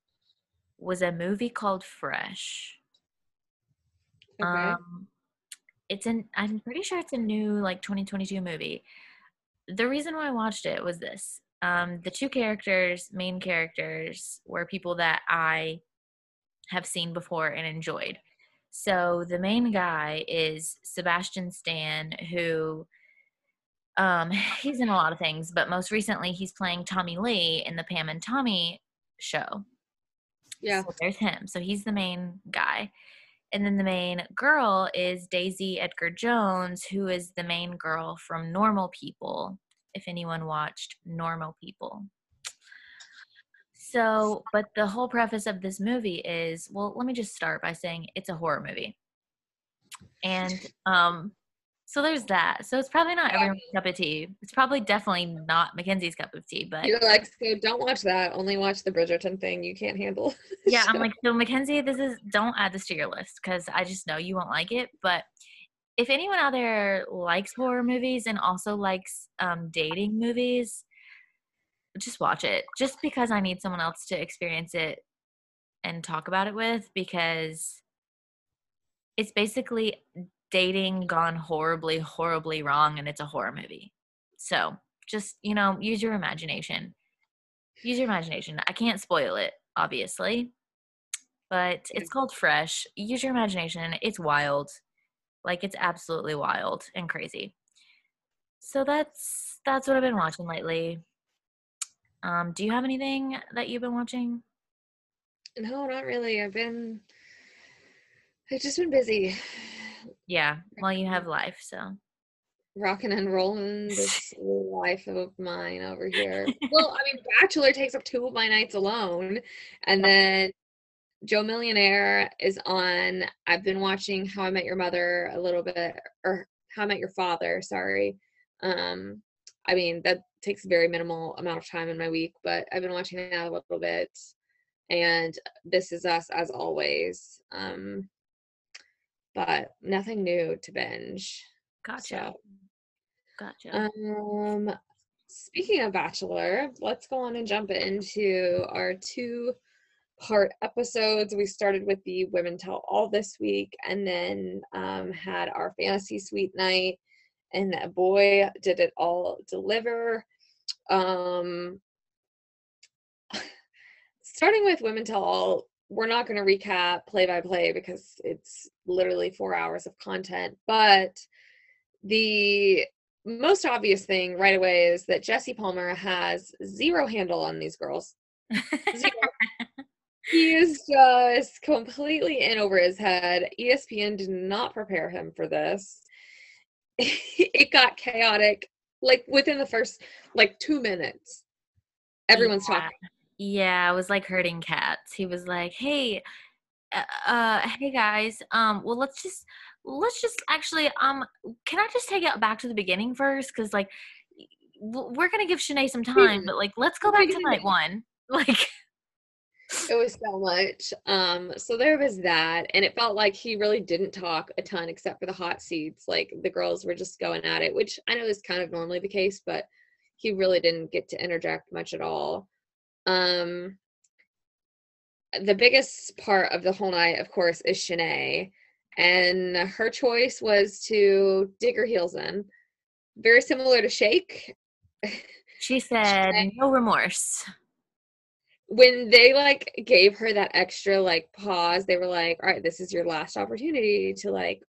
was a movie called Fresh. Okay. Um, it's an I'm pretty sure it's a new like 2022 movie. The reason why I watched it was this. Um, the two characters, main characters, were people that I have seen before and enjoyed. So the main guy is Sebastian Stan, who um, he's in a lot of things, but most recently he's playing Tommy Lee in the Pam and Tommy show. yeah. So there's him. So he's the main guy. And then the main girl is Daisy Edgar Jones, who is the main girl from Normal People, if anyone watched Normal People. So, but the whole preface of this movie is well, let me just start by saying it's a horror movie. And um, so there's that. So it's probably not everyone's cup of tea. It's probably definitely not Mackenzie's cup of tea, but You're like, so don't watch that. Only watch the Bridgerton thing. You can't handle. yeah, I'm like, so Mackenzie, this is don't add this to your list because I just know you won't like it. But if anyone out there likes horror movies and also likes um, dating movies, just watch it. Just because I need someone else to experience it and talk about it with, because it's basically dating gone horribly, horribly wrong, and it's a horror movie. So just you know, use your imagination. Use your imagination. I can't spoil it, obviously, but it's called Fresh. Use your imagination. It's wild, like it's absolutely wild and crazy. So that's that's what I've been watching lately. Um, do you have anything that you've been watching? No, not really. I've been. I've just been busy, Yeah, well, you have life, so rocking and rolling this life of mine over here. well, I mean, Bachelor takes up two of my nights alone, and then Joe Millionaire is on. I've been watching How I Met Your Mother a little bit, or How I Met Your Father. Sorry. Um, I mean that takes a very minimal amount of time in my week, but I've been watching that a little bit, and This Is Us as always. Um, but nothing new to binge. gotcha, So, gotcha. um, speaking of Bachelor, let's go on and jump into our two part episodes. We started with the Women Tell All this week and then um, had our fantasy suite night. And boy, did it all deliver. Um, starting with Women Tell All, we're not going to recap play by play because it's literally four hours of content. But the most obvious thing right away is that Jesse Palmer has zero handle on these girls. Zero. He is just completely in over his head. ESPN did not prepare him for this. it got chaotic like within the first like two minutes. Everyone's Yeah. talking. Yeah, it was like herding cats. He was like, "Hey, uh, uh, hey guys, um, well, let's just, let's just actually, um, can I just take it back to the beginning first? Because like, we're gonna give Shanae some time, but like, let's go back to night one. Like, It was so much. Um, so there was that, and it felt like he really didn't talk a ton except for the hot seats. Like the girls were just going at it, which I know is kind of normally the case, but he really didn't get to interject much at all. Um, the biggest part of the whole night, of course, is Shanae, and her choice was to dig her heels in. Very similar to Shake. she said, no remorse. When they like gave her that extra like pause, they were like, "All right, this is your last opportunity to like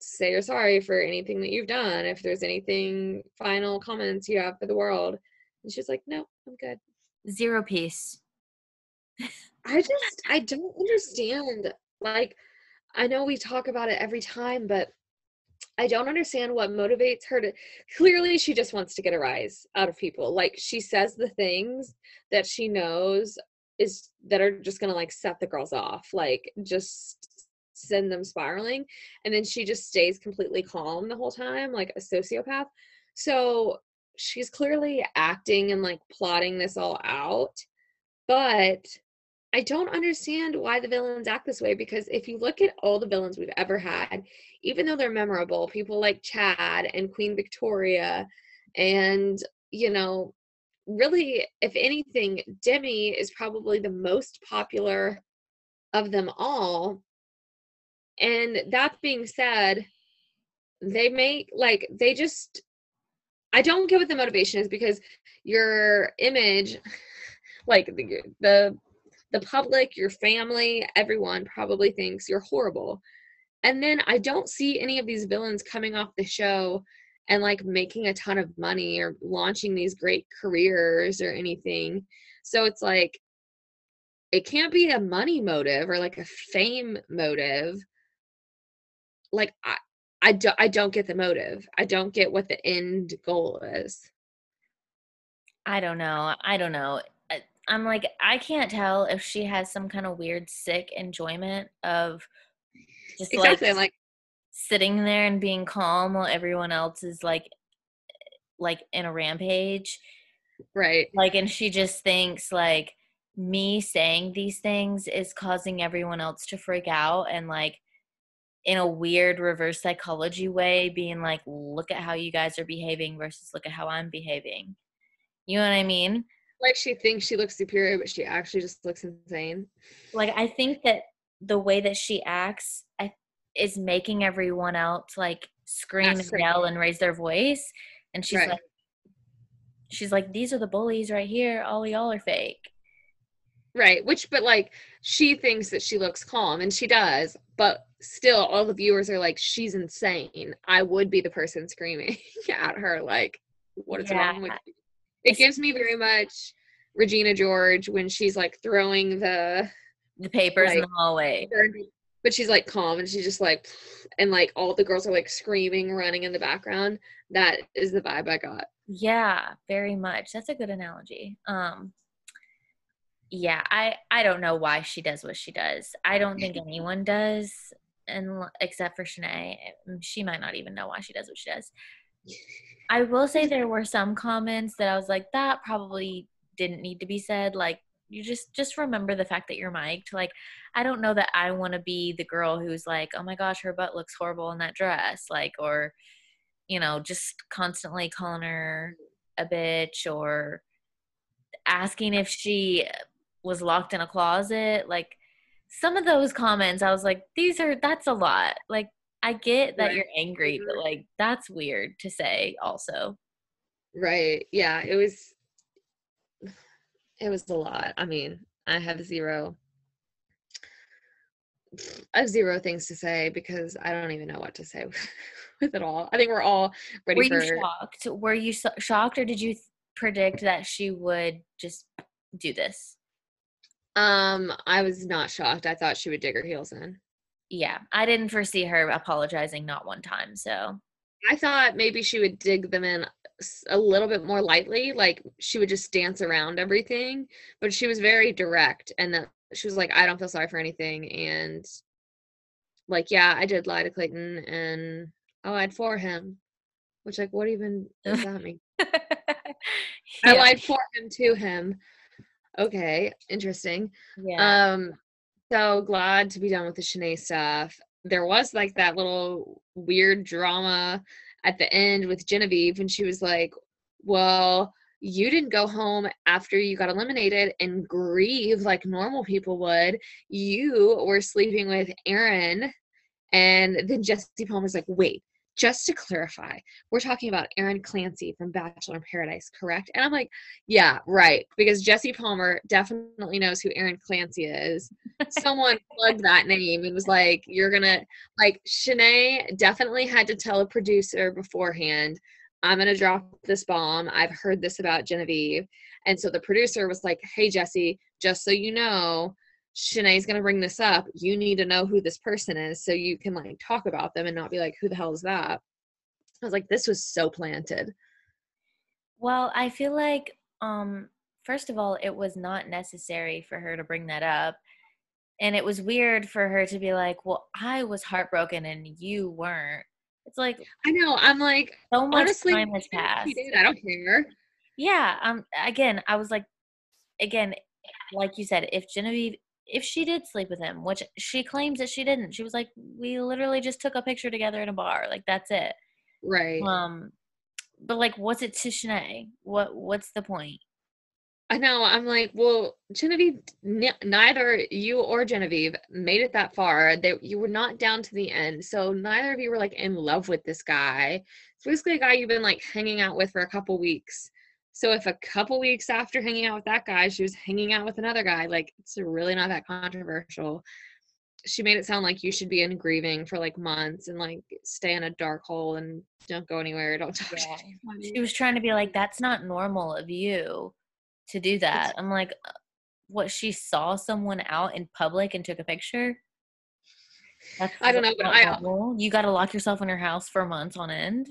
say you're sorry for anything that you've done. If there's anything final comments you have for the world." And she's like, "No, I'm good." Zero peace. I just I don't understand. Like, I know we talk about it every time, but I don't understand what motivates her to. Clearly, she just wants to get a rise out of people. Like, she says the things that she knows is that are just gonna like set the girls off, like just send them spiraling, and then she just stays completely calm the whole time, like a sociopath. So she's clearly acting and like plotting this all out, but I don't understand why the villains act this way because if you look at all the villains we've ever had, even though they're memorable, people like Chad and Queen Victoria and, you know, really, if anything, Demi is probably the most popular of them all. And that being said, they make like they just I don't get what the motivation is because your image like the, the the public, your family, everyone probably thinks you're horrible. And then I don't see any of these villains coming off the show and like making a ton of money or launching these great careers or anything. So it's like it can't be a money motive or like a fame motive. Like I I don't I don't get the motive. I don't get what the end goal is. I don't know. I don't know. I'm like I can't tell if she has some kind of weird sick enjoyment of just exactly. like, like sitting there and being calm while everyone else is like like in a rampage. Right. Like and she just thinks like me saying these things is causing everyone else to freak out and like in a weird reverse psychology way being like look at how you guys are behaving versus look at how i'm behaving. You know what i mean like she thinks she looks superior but she actually just looks insane. Like i think that the way that she acts I, is making everyone else like scream That's and yell and raise their voice. And she's right. like she's like these are the bullies right here. All y'all are fake. Right which but like she thinks that she looks calm and she does but still all the viewers are like she's insane. I would be the person screaming at her like what is yeah. wrong with you it gives me very much regina george when she's like throwing the the papers like, in the hallway. But she's like calm and she's just like, and like all the girls are like screaming, running in the background. That is the vibe I got. Yeah, very much. That's a good analogy. Um, yeah, I I don't know why she does what she does. I don't think anyone does, and except for Shanae, she might not even know why she does what she does. I will say there were some comments that I was like, that probably didn't need to be said. Like you just just remember the fact that you're mic'd. Like i don't know that i want to be the girl who's like oh my gosh her butt looks horrible in that dress like or you know just constantly calling her a bitch or asking if she was locked in a closet. Like some of those comments i was like these are that's a lot. Like i get that right. you're angry but mm-hmm. like that's weird to say also right yeah it was it was a lot. I mean, I have zero I have zero things to say because I don't even know what to say with it all. I think we're all ready Were for you shocked? Were you so- shocked or did you th- predict that she would just do this? Um, I was not shocked. I thought she would dig her heels in. Yeah, I didn't foresee her apologizing not one time, so. I thought maybe she would dig them in a little bit more lightly like she would just dance around everything but she was very direct and that she was like i don't feel sorry for anything and like yeah i did lie to clayton and oh i'd for him which like what even does that mean? Yeah. i lied for him to him. Okay interesting. Yeah. Um so glad to be done with the Shanae stuff there was like that little weird drama at the end with Genevieve and she was like, Well, you didn't go home after you got eliminated and grieve like normal people would. You were sleeping with Aaron. And then Jesse Palmer's like, wait, just to clarify, we're talking about Aaron Clancy from Bachelor in Paradise, correct? And I'm like, yeah, right. Because Jesse Palmer definitely knows who Aaron Clancy is. Someone plugged that name and was like, you're going to, like, Shanae definitely had to tell a producer beforehand, I'm going to drop this bomb. I've heard this about Genevieve. And so the producer was like, hey, Jesse, just so you know, Shanae's gonna bring this up. You need to know who this person is so you can like talk about them and not be like, who the hell is that? I was like, this was so planted. Well, I feel like um first of all, it was not necessary for her to bring that up. And it was weird for her to be like, Well, I was heartbroken and you weren't. It's like I know, I'm like so much honestly, time has passed. I don't care. Yeah. Um again, I was like again, like you said, if Genevieve if she did sleep with him, which she claims that she didn't. She was like, we literally just took a picture together in a bar. Like that's it. Right. Um, but like, what's it to Shanae? What What's the point? I know. I'm like, well, Genevieve, n- neither you or Genevieve made it that far. They, you were not down to the end. So neither of you were like in love with this guy. It's basically a guy you've been like hanging out with for a couple weeks. So if a couple weeks after hanging out with that guy, she was hanging out with another guy, like it's really not that controversial. She made it sound like you should be in grieving for like months and like stay in a dark hole and don't go anywhere. Don't talk Yeah. to anybody. She was trying to be like, that's not normal of you to do that. I'm like, "Uh, what? She saw someone out in public and took a picture. That's I don't know, but I- You got to lock yourself in your house for months on end.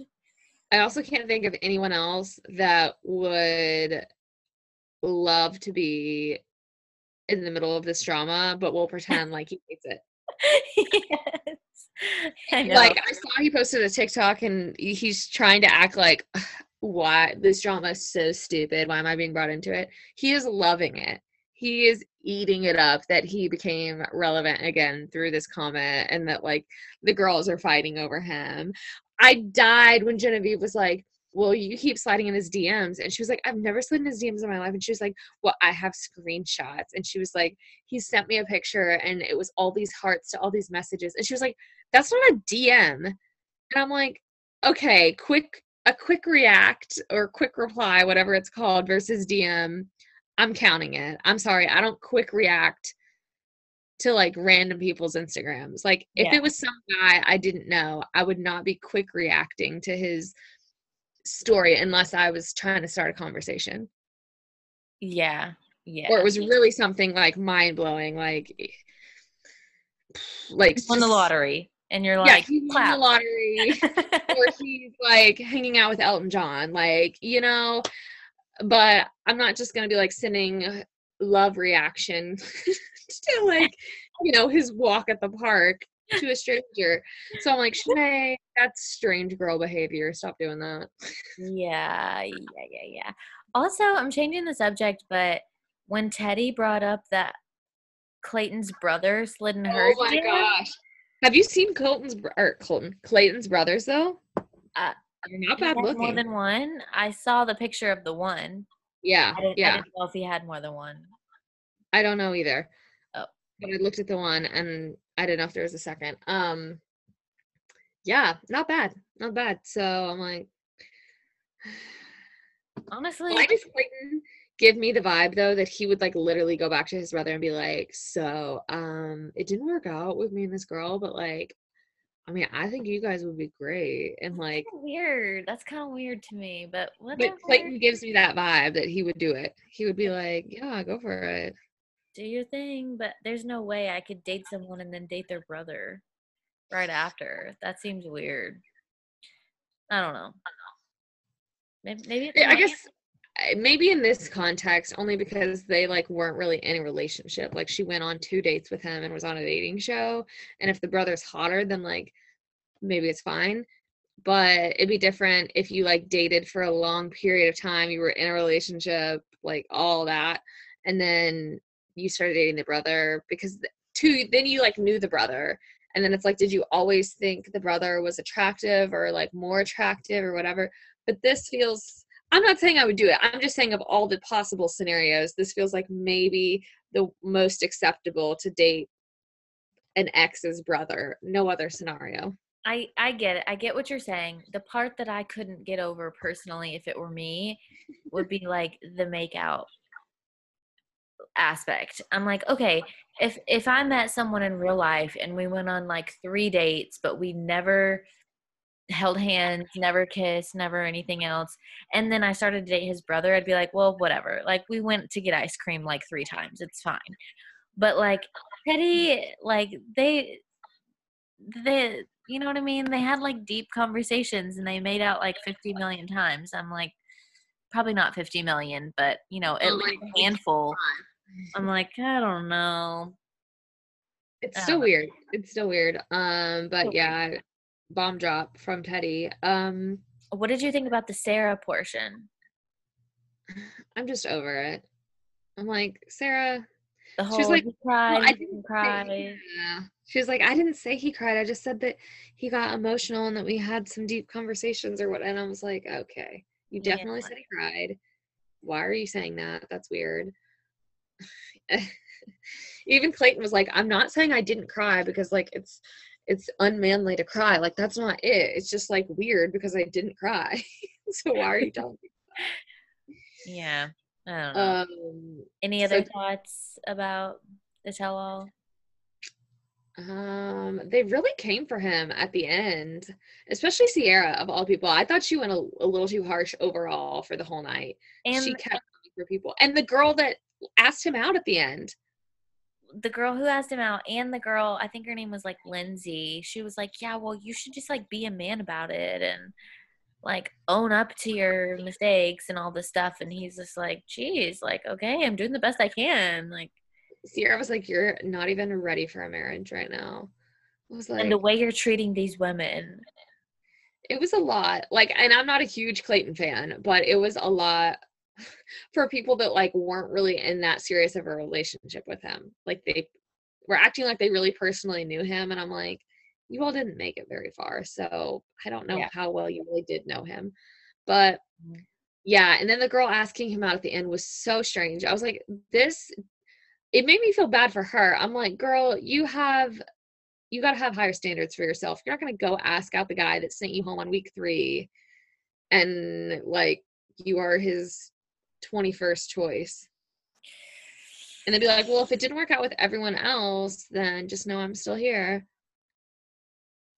I also can't think of anyone else that would love to be in the middle of this drama, but will pretend like he hates it. yes. I. Like I saw he posted a TikTok and he's trying to act like why this drama is so stupid. Why am I being brought into it? He is loving it. He is eating it up that he became relevant again through this comment and that like the girls are fighting over him. I died when Genevieve was like, Well, you keep sliding in his DMs. And she was like, I've never slid in his DMs in my life. And she was like, Well, I have screenshots. And she was like, He sent me a picture and it was all these hearts to all these messages. And she was like, That's not a DM. And I'm like, Okay, quick, a quick react or quick reply, whatever it's called, versus DM. I'm counting it. I'm sorry. I don't quick react to like random people's Instagrams. Like if Yeah. it was some guy I didn't know, I would not be quick reacting to his story unless I was trying to start a conversation. yeah. Yeah. Or it was really something like mind blowing, like like won the lottery. And you're like, Yeah, he won clap. the lottery. or he's like hanging out with Elton John, like, you know, but I'm not just gonna be like sending love reaction to like, you know, his walk at the park to a stranger. So I'm like, Shanae, that's strange girl behavior. Stop doing that. Yeah, yeah, yeah, yeah. Also, I'm changing the subject, but when Teddy brought up that Clayton's brother slid in her Oh my gosh. Have you seen Colton's or Colton Clayton's brothers though? Uh, They're not bad had more than one. I saw the picture of the one. yeah, I didn't, I yeah. didn't know if he had more than one. I don't know either. But I looked at the one and I didn't know if there was a second. Um yeah, not bad. Not bad. So I'm like Honestly, why does Clayton give me the vibe though that he would like literally go back to his brother and be like, so um it didn't work out with me and this girl, but like I mean, I think you guys would be great. And like kinda weird. That's kind of weird to me, but but whatever. Clayton gives me that vibe that he would do it. He would be like, Yeah, go for it. Do your thing, but there's no way I could date someone and then date their brother right after. That seems weird. I don't know. Maybe, maybe Yeah, I guess maybe in this context, only because they like weren't really in a relationship. Like she went on two dates with him and was on a dating show. And if the brother's hotter, then like maybe it's fine. But it'd be different if you like dated for a long period of time, you were in a relationship, like all that, and then you started dating the brother because two then you like knew the brother. And then it's like, did you always think the brother was attractive or like more attractive or whatever? But this feels I'm not saying I would do it. I'm just saying of all the possible scenarios, this feels like maybe the most acceptable to date an ex's brother. No other scenario. I I get it. I get what you're saying. The part that I couldn't get over personally, if it were me, would be like the makeout aspect. I'm like, okay, if if I met someone in real life and we went on like three dates, but we never held hands, never kissed, never anything else, and then I started to date his brother, I'd be like, well, whatever. Like we went to get ice cream like three times. It's fine. But like Teddy, like they they you know what I mean? They had like deep conversations and they made out like 50 million times. I'm like, probably not 50 million, but you know, at oh least a handful. I'm like, I don't know. It's still know. weird. It's still weird. Um, but yeah, bomb drop from Teddy. Um, What did you think about the Sarah portion? I'm just over it. I'm like, Sarah, The She whole was like, he cried, "Well, I didn't say cry. Yeah. She was like, I didn't say he cried. I just said that he got emotional and that we had some deep conversations or what. And I was like, okay, you Yeah. definitely said he cried. why are you saying that? That's weird. Even Clayton was like, I'm not saying I didn't cry because like it's it's unmanly to cry. Like that's not it. It's just like weird because I didn't cry. so why are you telling me? Yeah. I don't know. Um, Any other so, thoughts about the tell all? Um, they really came for him at the end, especially Sierra of all people. I thought she went a, a little too harsh overall for the whole night. And she kept for people, and the girl that asked him out at the end. The girl who asked him out, and the girl, I think her name was like Lindsay. She was like, "Yeah, well, you should just like be a man about it and like own up to your mistakes and all this stuff." And he's just like, "Geez, like okay, I'm doing the best I can." Like sierra was like, "You're not even ready for a marriage right now." I was like, and the way you're treating these women. It was a lot. Like, and I'm not a huge Clayton fan, but it was a lot for people that like weren't really in that serious of a relationship with him. Like they were acting like they really personally knew him, and I'm like, you all didn't make it very far, so I don't know yeah. how well you really did know him, but. Mm-hmm. Yeah, and then the girl asking him out at the end was so strange. I was like, this it made me feel bad for her. I'm like, girl, you have you got to have higher standards for yourself. You're not going to go ask out the guy that sent you home on week 3 and like you are his 21st choice. And they'd be like, well, if it didn't work out with everyone else, then just know I'm still here.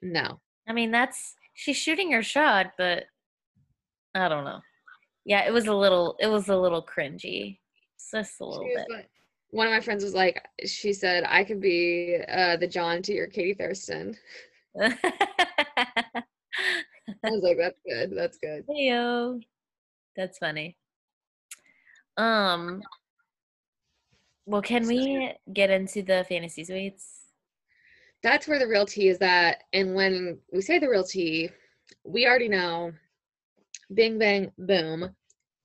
No. I mean, that's she's shooting her shot, but I don't know. Yeah, it was a little it was a little cringy. Just a little bit. One of my friends was like, she said, I could be uh, the John to your Katie Thurston. I was like, that's good. That's good. Heyo. That's funny. Um well can we get into the fantasy suites? That's where the real tea is that and when we say the real tea, we already know bing bang boom.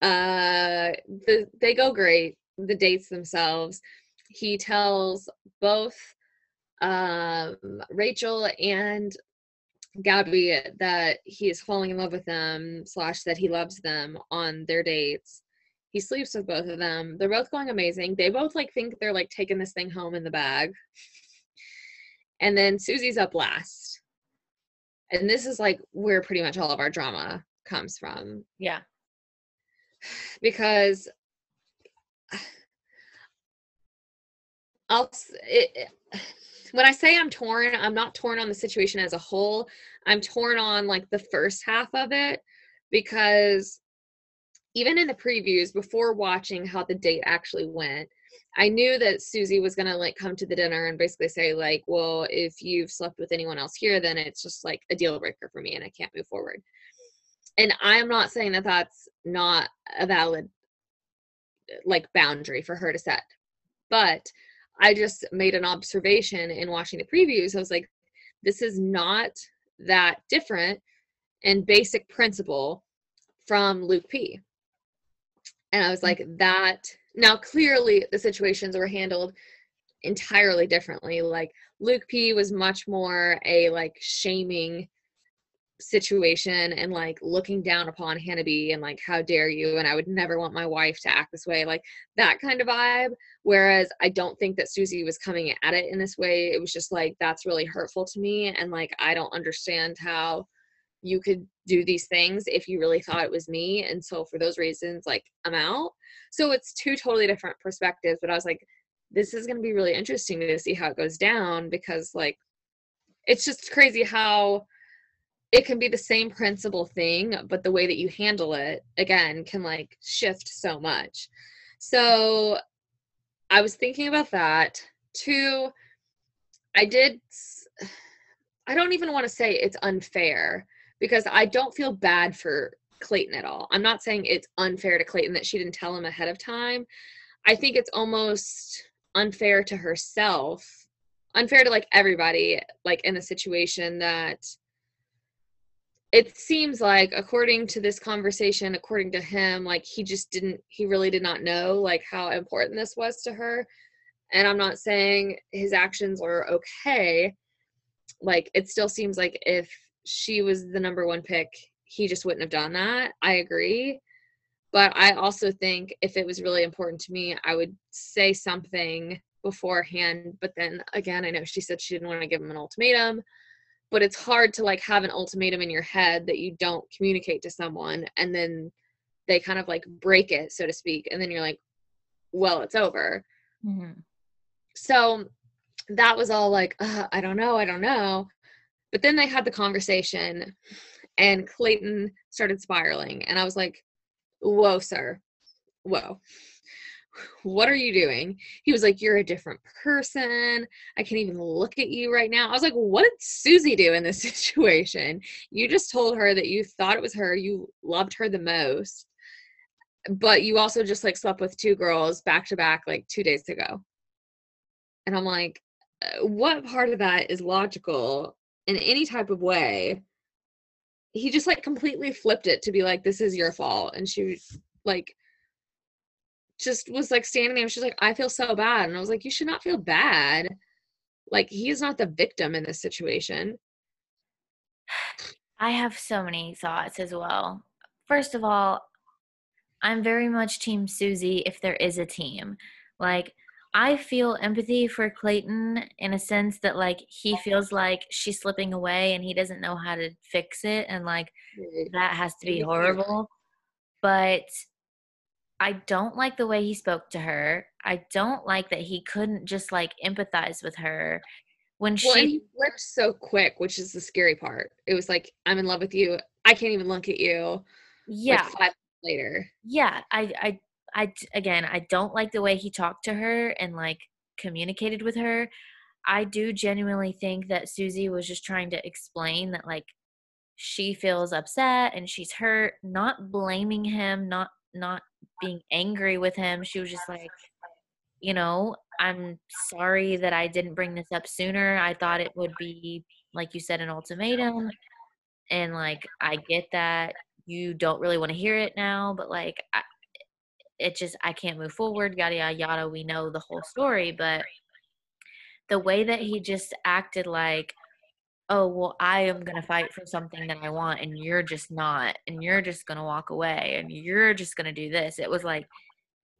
Uh the they go great the dates themselves, he tells both um, Rachel and Gabby that he is falling in love with them, slash, that he loves them on their dates. He sleeps with both of them. They're both going amazing. They both like think they're like taking this thing home in the bag. And then Susie's up last. And this is like where pretty much all of our drama comes from. Yeah. Because I'll it, when I say I'm torn, I'm not torn on the situation as a whole. I'm torn on like the first half of it because even in the previews before watching how the date actually went, I knew that Susie was going to like come to the dinner and basically say like, "Well, if you've slept with anyone else here, then it's just like a deal breaker for me and I can't move forward." And I'm not saying that that's not a valid like boundary for her to set. But I just made an observation in watching the previews. I was like, this is not that different in basic principle from Luke P. And I was mm. like, that now clearly the situations were handled entirely differently. Like Luke P was much more a like shaming situation and like looking down upon Hannah B and like how dare you? And I would never want my wife to act this way. Like that kind of vibe. Whereas I don't think that Susie was coming at it in this way. It was just like that's really hurtful to me and like I don't understand how you could do these things if you really thought it was me and so for those reasons like I'm out so it's two totally different perspectives but I was like this is going to be really interesting to see how it goes down because like it's just crazy how it can be the same principle thing, but the way that you handle it, again, can like shift so much. So I was thinking about that. Two, I did, I don't even want to say it's unfair because I don't feel bad for Clayton at all. I'm not saying it's unfair to Clayton that she didn't tell him ahead of time. I think it's almost unfair to herself, unfair to like everybody, like in the situation that it seems like according to this conversation according to him like he just didn't he really did not know like how important this was to her and i'm not saying his actions are okay like it still seems like if she was the number one pick he just wouldn't have done that i agree but I also think if it was really important to me, I would say something beforehand. But then again, I know she said she didn't want to give him an ultimatum, but it's hard to like have an ultimatum in your head that you don't communicate to someone and then they kind of like break it, so to speak. And then you're like, well, it's over. Mm-hmm. So that was all like, uh, I don't know, I don't know. But then they had the conversation and Clayton started spiraling. And I was like, whoa, sir, whoa. What are you doing? He was like, You're a different person. I can't even look at you right now. I was like, What did Susie do in this situation? You just told her that you thought it was her, you loved her the most, but you also just like slept with two girls back to back like two days ago. And I'm like, uh, What part of that is logical in any type of way? he just like completely flipped it to be like this is your fault and she like just was like standing there she's like i feel so bad and i was like you should not feel bad. Like he is not the victim in this situation. I have so many thoughts as well. First of all i'm very much team susie if there is a team. Like I feel empathy for Clayton in a sense that like he feels like she's slipping away and he doesn't know how to fix it and like that has to be horrible. But I don't like the way he spoke to her. I don't like that he couldn't just like empathize with her when well, she he flipped so quick, which is the scary part. It was like, I'm in love with you. I can't even look at you. Yeah. Like later. Yeah, I I I again, I don't like the way he talked to her and like communicated with her. I do genuinely think that Susie was just trying to explain that like she feels upset and she's hurt, not blaming him, not not being angry with him. She was just like, you know, I'm sorry that I didn't bring this up sooner. I thought it would be like you said an ultimatum and like I get that you don't really want to hear it now, but like I, it just I can't move forward, yada yada yada. We know the whole story, but the way that he just acted like, oh well, I am gonna fight for something that I want, and you're just not, and you're just gonna walk away, and you're just gonna do this. It was like,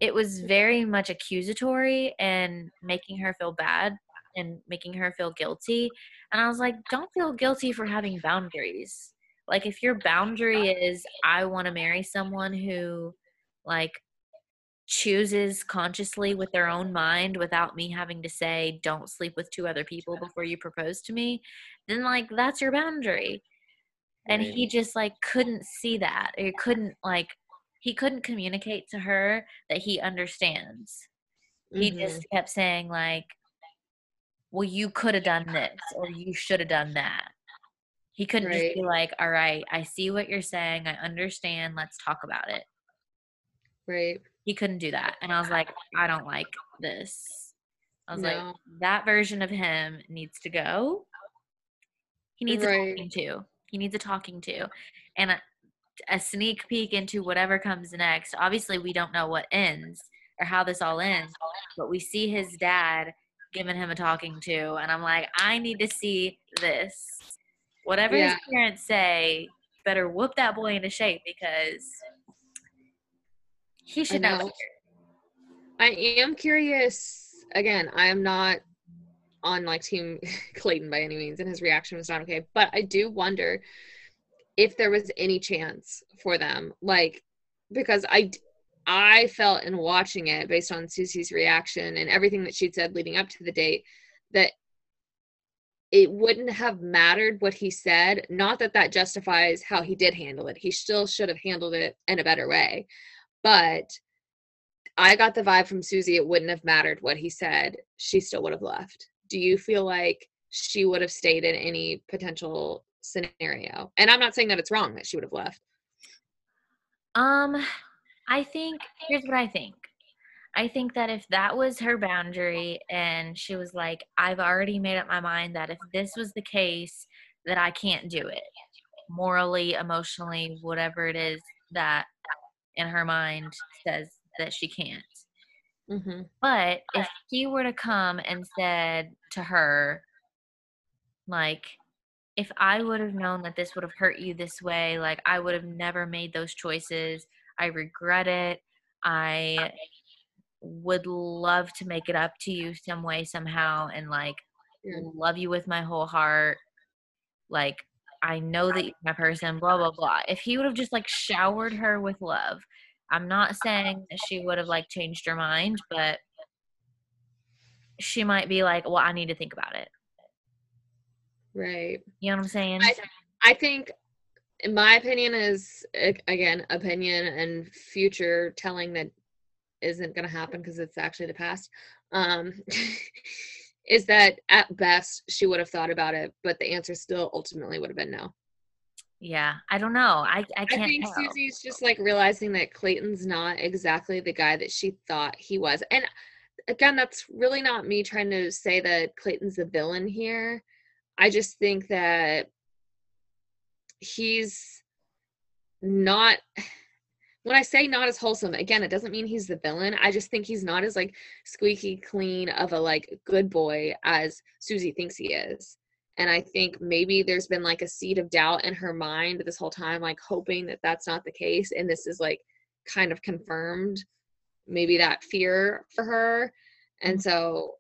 it was very much accusatory and making her feel bad and making her feel guilty. And I was like, don't feel guilty for having boundaries. Like if your boundary is I want to marry someone who like chooses consciously with their own mind without me having to say don't sleep with two other people before you propose to me then like that's your boundary. And he just like couldn't see that. Or couldn't like he couldn't communicate to her that he understands. Mm-hmm. he just mm-hmm. kept saying like well you could have done this or you should have done that. He couldn't right. just be like all right i see what you're saying. I understand. Let's talk about it. Right he couldn't do that. And I was like, I don't like this. I was no. like, that version of him needs to go. He needs right. a talking to. He needs a talking to. And a, a sneak peek into whatever comes next. Obviously, we don't know what ends or how this all ends, but we see his dad giving him a talking to. And I'm like, I need to see this. Whatever yeah. his parents say, better whoop that boy into shape because he should know. I am curious. Again, I am not on like Team Clayton by any means, and his reaction was not okay. But I do wonder if there was any chance for them, like because I I felt in watching it based on Susie's reaction and everything that she'd said leading up to the date that it wouldn't have mattered what he said. Not that that justifies how he did handle it. He still should have handled it in a better way. But I got the vibe from Susie, it wouldn't have mattered what he said. She still would have left. Do you feel like she would have stayed in any potential scenario? And I'm not saying that it's wrong that she would have left. Um, I think here's what I think. I think that if that was her boundary and she was like, I've already made up my mind that if this was the case, that I can't do it morally, emotionally, whatever it is that in her mind says that she can't. Mm-hmm. But if he were to come and said to her, like, if I would have known that this would have hurt you this way, like, I would have never made those choices. I regret it. I would love to make it up to you some way, somehow, and like love you with my whole heart. Like, I know that you're my person, blah, blah, blah. If he would have just like showered her with love, I'm not saying that she would have like changed her mind, but she might be like, well, I need to think about it. Right. You know what I'm saying? I, I think, in my opinion, is again opinion and future telling that isn't going to happen because it's actually the past. Um, is that at best she would have thought about it, but the answer still ultimately would have been no. yeah, I don't know. I, I I can't think tell. Susie's just like realizing that Clayton's not exactly the guy that she thought he was. And again, that's really not me trying to say that Clayton's the villain here. I just think that he's not when I say not as wholesome, again, it doesn't mean he's the villain. I just think he's not as like squeaky clean of a like good boy as Susie thinks he is. And I think maybe there's been like a seed of doubt in her mind this whole time, like hoping that that's not the case. And this is like kind of confirmed maybe that fear for her. And so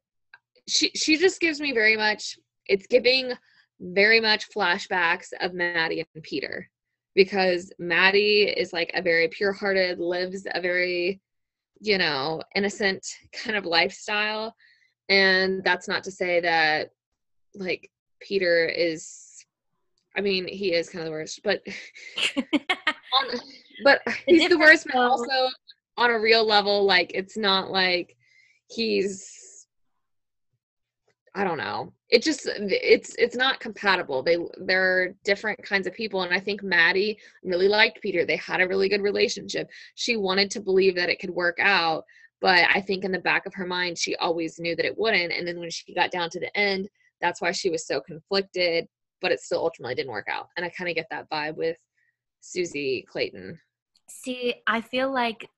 she she just gives me very much it's giving very much flashbacks of Maddie and Peter because Maddie is like a very pure-hearted, lives a very, you know, innocent kind of lifestyle. And that's not to say that like Peter is I mean, he is kind of the worst, but on, but he's the worst, but also on a real level, like it's not like he's I don't know. It just it's it's not compatible. They they're different kinds of people, and I think Maddie really liked Peter. They had a really good relationship. She wanted to believe that it could work out, but I think in the back of her mind, she always knew that it wouldn't. And then when she got down to the end, that's why she was so conflicted. But it still ultimately didn't work out, and I kind of get that vibe with Susie Clayton. See, I feel like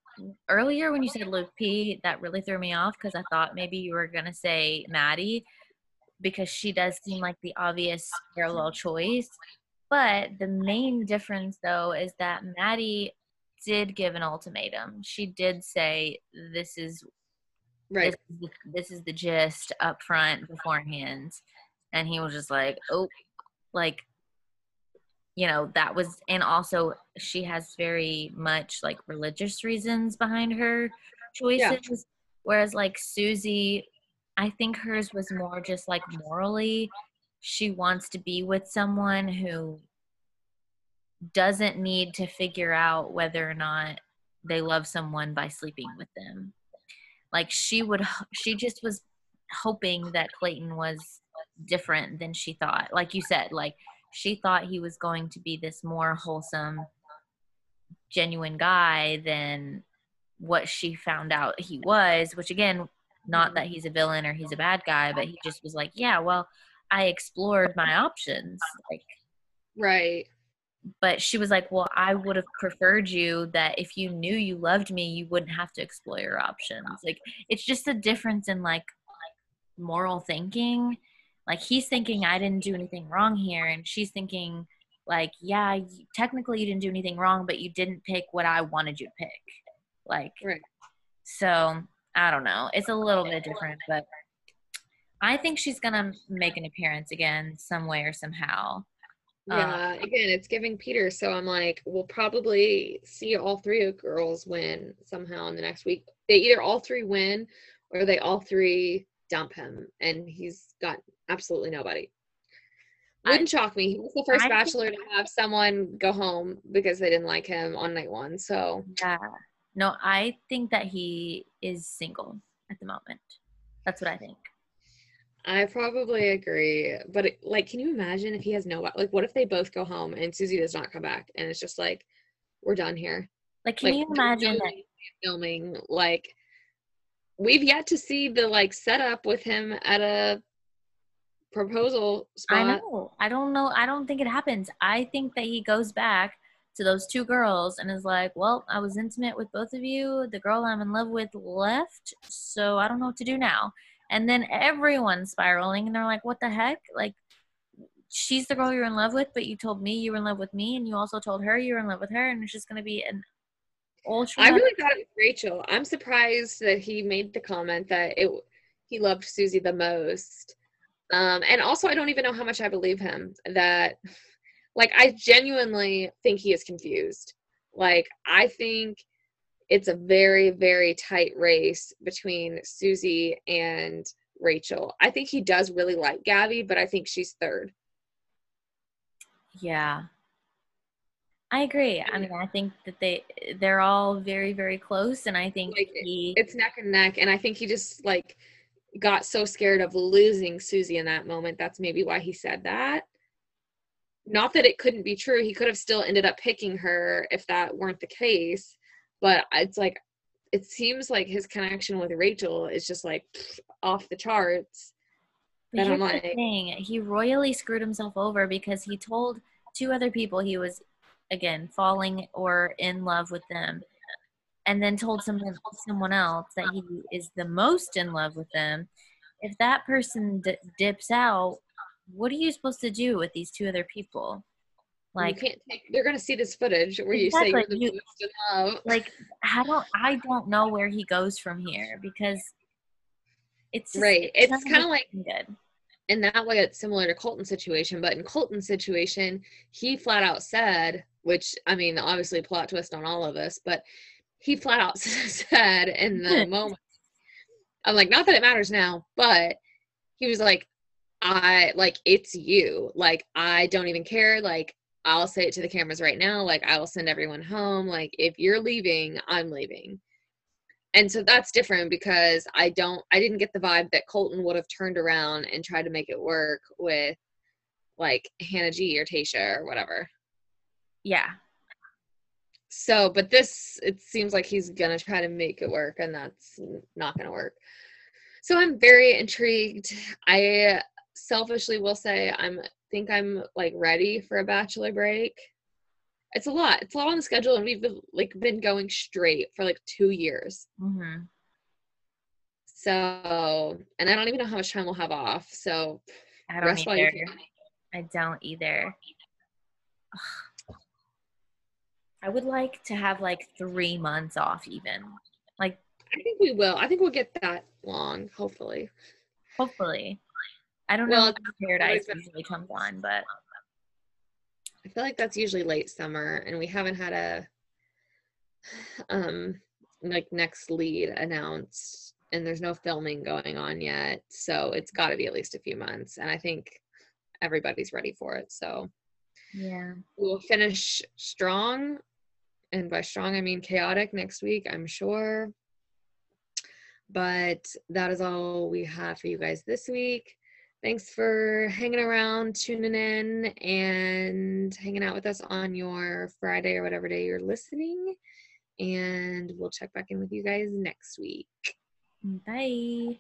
earlier when you said Luke P, that really threw me off because I thought maybe you were gonna say Maddie because she does seem like the obvious parallel choice. But the main difference though is that Maddie did give an ultimatum. She did say this is Right. this, is the, this is the gist up front beforehand and he was just like oh like you know that was and also she has very much like religious reasons behind her choices whereas like susie i think hers was more just like morally she wants to be with someone who doesn't need to figure out whether or not they love someone by sleeping with them. Like she would she just was hoping that clayton was different than she thought. Like you said like she thought he was going to be this more wholesome genuine guy than what she found out he was which again not that he's a villain or he's a bad guy but he just was like yeah well i explored my options like Right. but she was like well i would have preferred you that if you knew you loved me you wouldn't have to explore your options like it's just a difference in like moral thinking like he's thinking i didn't do anything wrong here and she's thinking like yeah y- technically you didn't do anything wrong but you didn't pick what i wanted you to pick like Right. so i don't know it's a little bit different but i think she's gonna make an appearance again some way or somehow Uh, Yeah, again, it's giving Peter. So I'm like, we'll probably see all three of girls win somehow in the next week. They either all three win or they all three dump him and he's got absolutely nobody. Wouldn't shock me. He was the first I think- bachelor to have someone go home because they didn't like him on night one. So Yeah. No, I think that he is single at the moment. That's what I think. I probably agree. But it, like, can you imagine if he has no like what if they both go home and Susie does not come back and it's just like, we're done here. Like, can like you imagine that? filming like we've yet to see the like setup with him at a proposal spot I know. I don't know. I don't think it happens. I think that he goes back to those two girls and is like, well, I was intimate with both of you. The girl I'm in love with left. So I don't know what to do now. And then everyone's spiraling and they're like, what the heck? Like, she's the girl you're in love with, but you told me you were in love with me. And you also told her you were in love with her. And it's just going to be an ultra. I really thought it was Rachel. I'm surprised that he made the comment that it he loved Susie the most. Um, and also, I don't even know how much I believe him. That, like, I genuinely think he is confused. Like, I think it's a very, very tight race between Susie and Rachel. I think he does really like Gabby, but I think she's third. Yeah. I agree. I mean, I think that they they're all very very close and I think Like, he It's neck and neck, and I think he just like got so scared of losing Susie in that moment. That's maybe why he said that. Not that it couldn't be true. He could have still ended up picking her if that weren't the case. But it's like it seems like his connection with Rachel is just like off the charts. But here's the like- thing: he royally screwed himself over because he told two other people he was, again, falling or in love with them, and then told someone someone else that he is the most in love with them. If that person d- dips out, what are you supposed to do with these two other people? Like you can't take they're gonna see this footage where you say you're the You- most in love. like I don't, I don't know where he goes from here because it's just, Right. It's kind of like good. in that way it's similar to Colton's situation, but in Colton's situation, he flat out said, which I mean, obviously plot twist on all of us, but he flat out said in the moment, I'm like, not that it matters now, but he was like, I like it's you. Like I don't even care. Like I'll say it to the cameras right now. Like I will send everyone home. Like if you're leaving, I'm leaving. And so that's different because I don't I didn't get the vibe that Colton would have turned around and tried to make it work with like Hannah G or Tasha or whatever. Yeah, So, but this it seems like he's gonna try to make it work, and that's not gonna work. So I'm very intrigued. I selfishly will say I'm think I'm like ready for a bachelor break. It's a lot. It's a lot on the schedule, and we've been, like been going straight for like two years. hmm So, and I don't even know how much time we'll have off. So, I don't rest while you either. I don't either. I would like to have like three months off, even. Like, I think we will. I think we'll get that long, hopefully. hopefully. I don't Well, know when Paradise always been- usually comes on, but I feel like that's usually late summer, and we haven't had a um like next lead announced, and there's no filming going on yet, so it's got to be at least a few months, and I think everybody's ready for it. So yeah. we'll finish strong, and by strong I mean chaotic next week, I'm sure. But that is all we have for you guys this week. Thanks for hanging around, tuning in, and hanging out with us on your Friday or whatever day you're listening. And we'll check back in with you guys next week. Bye.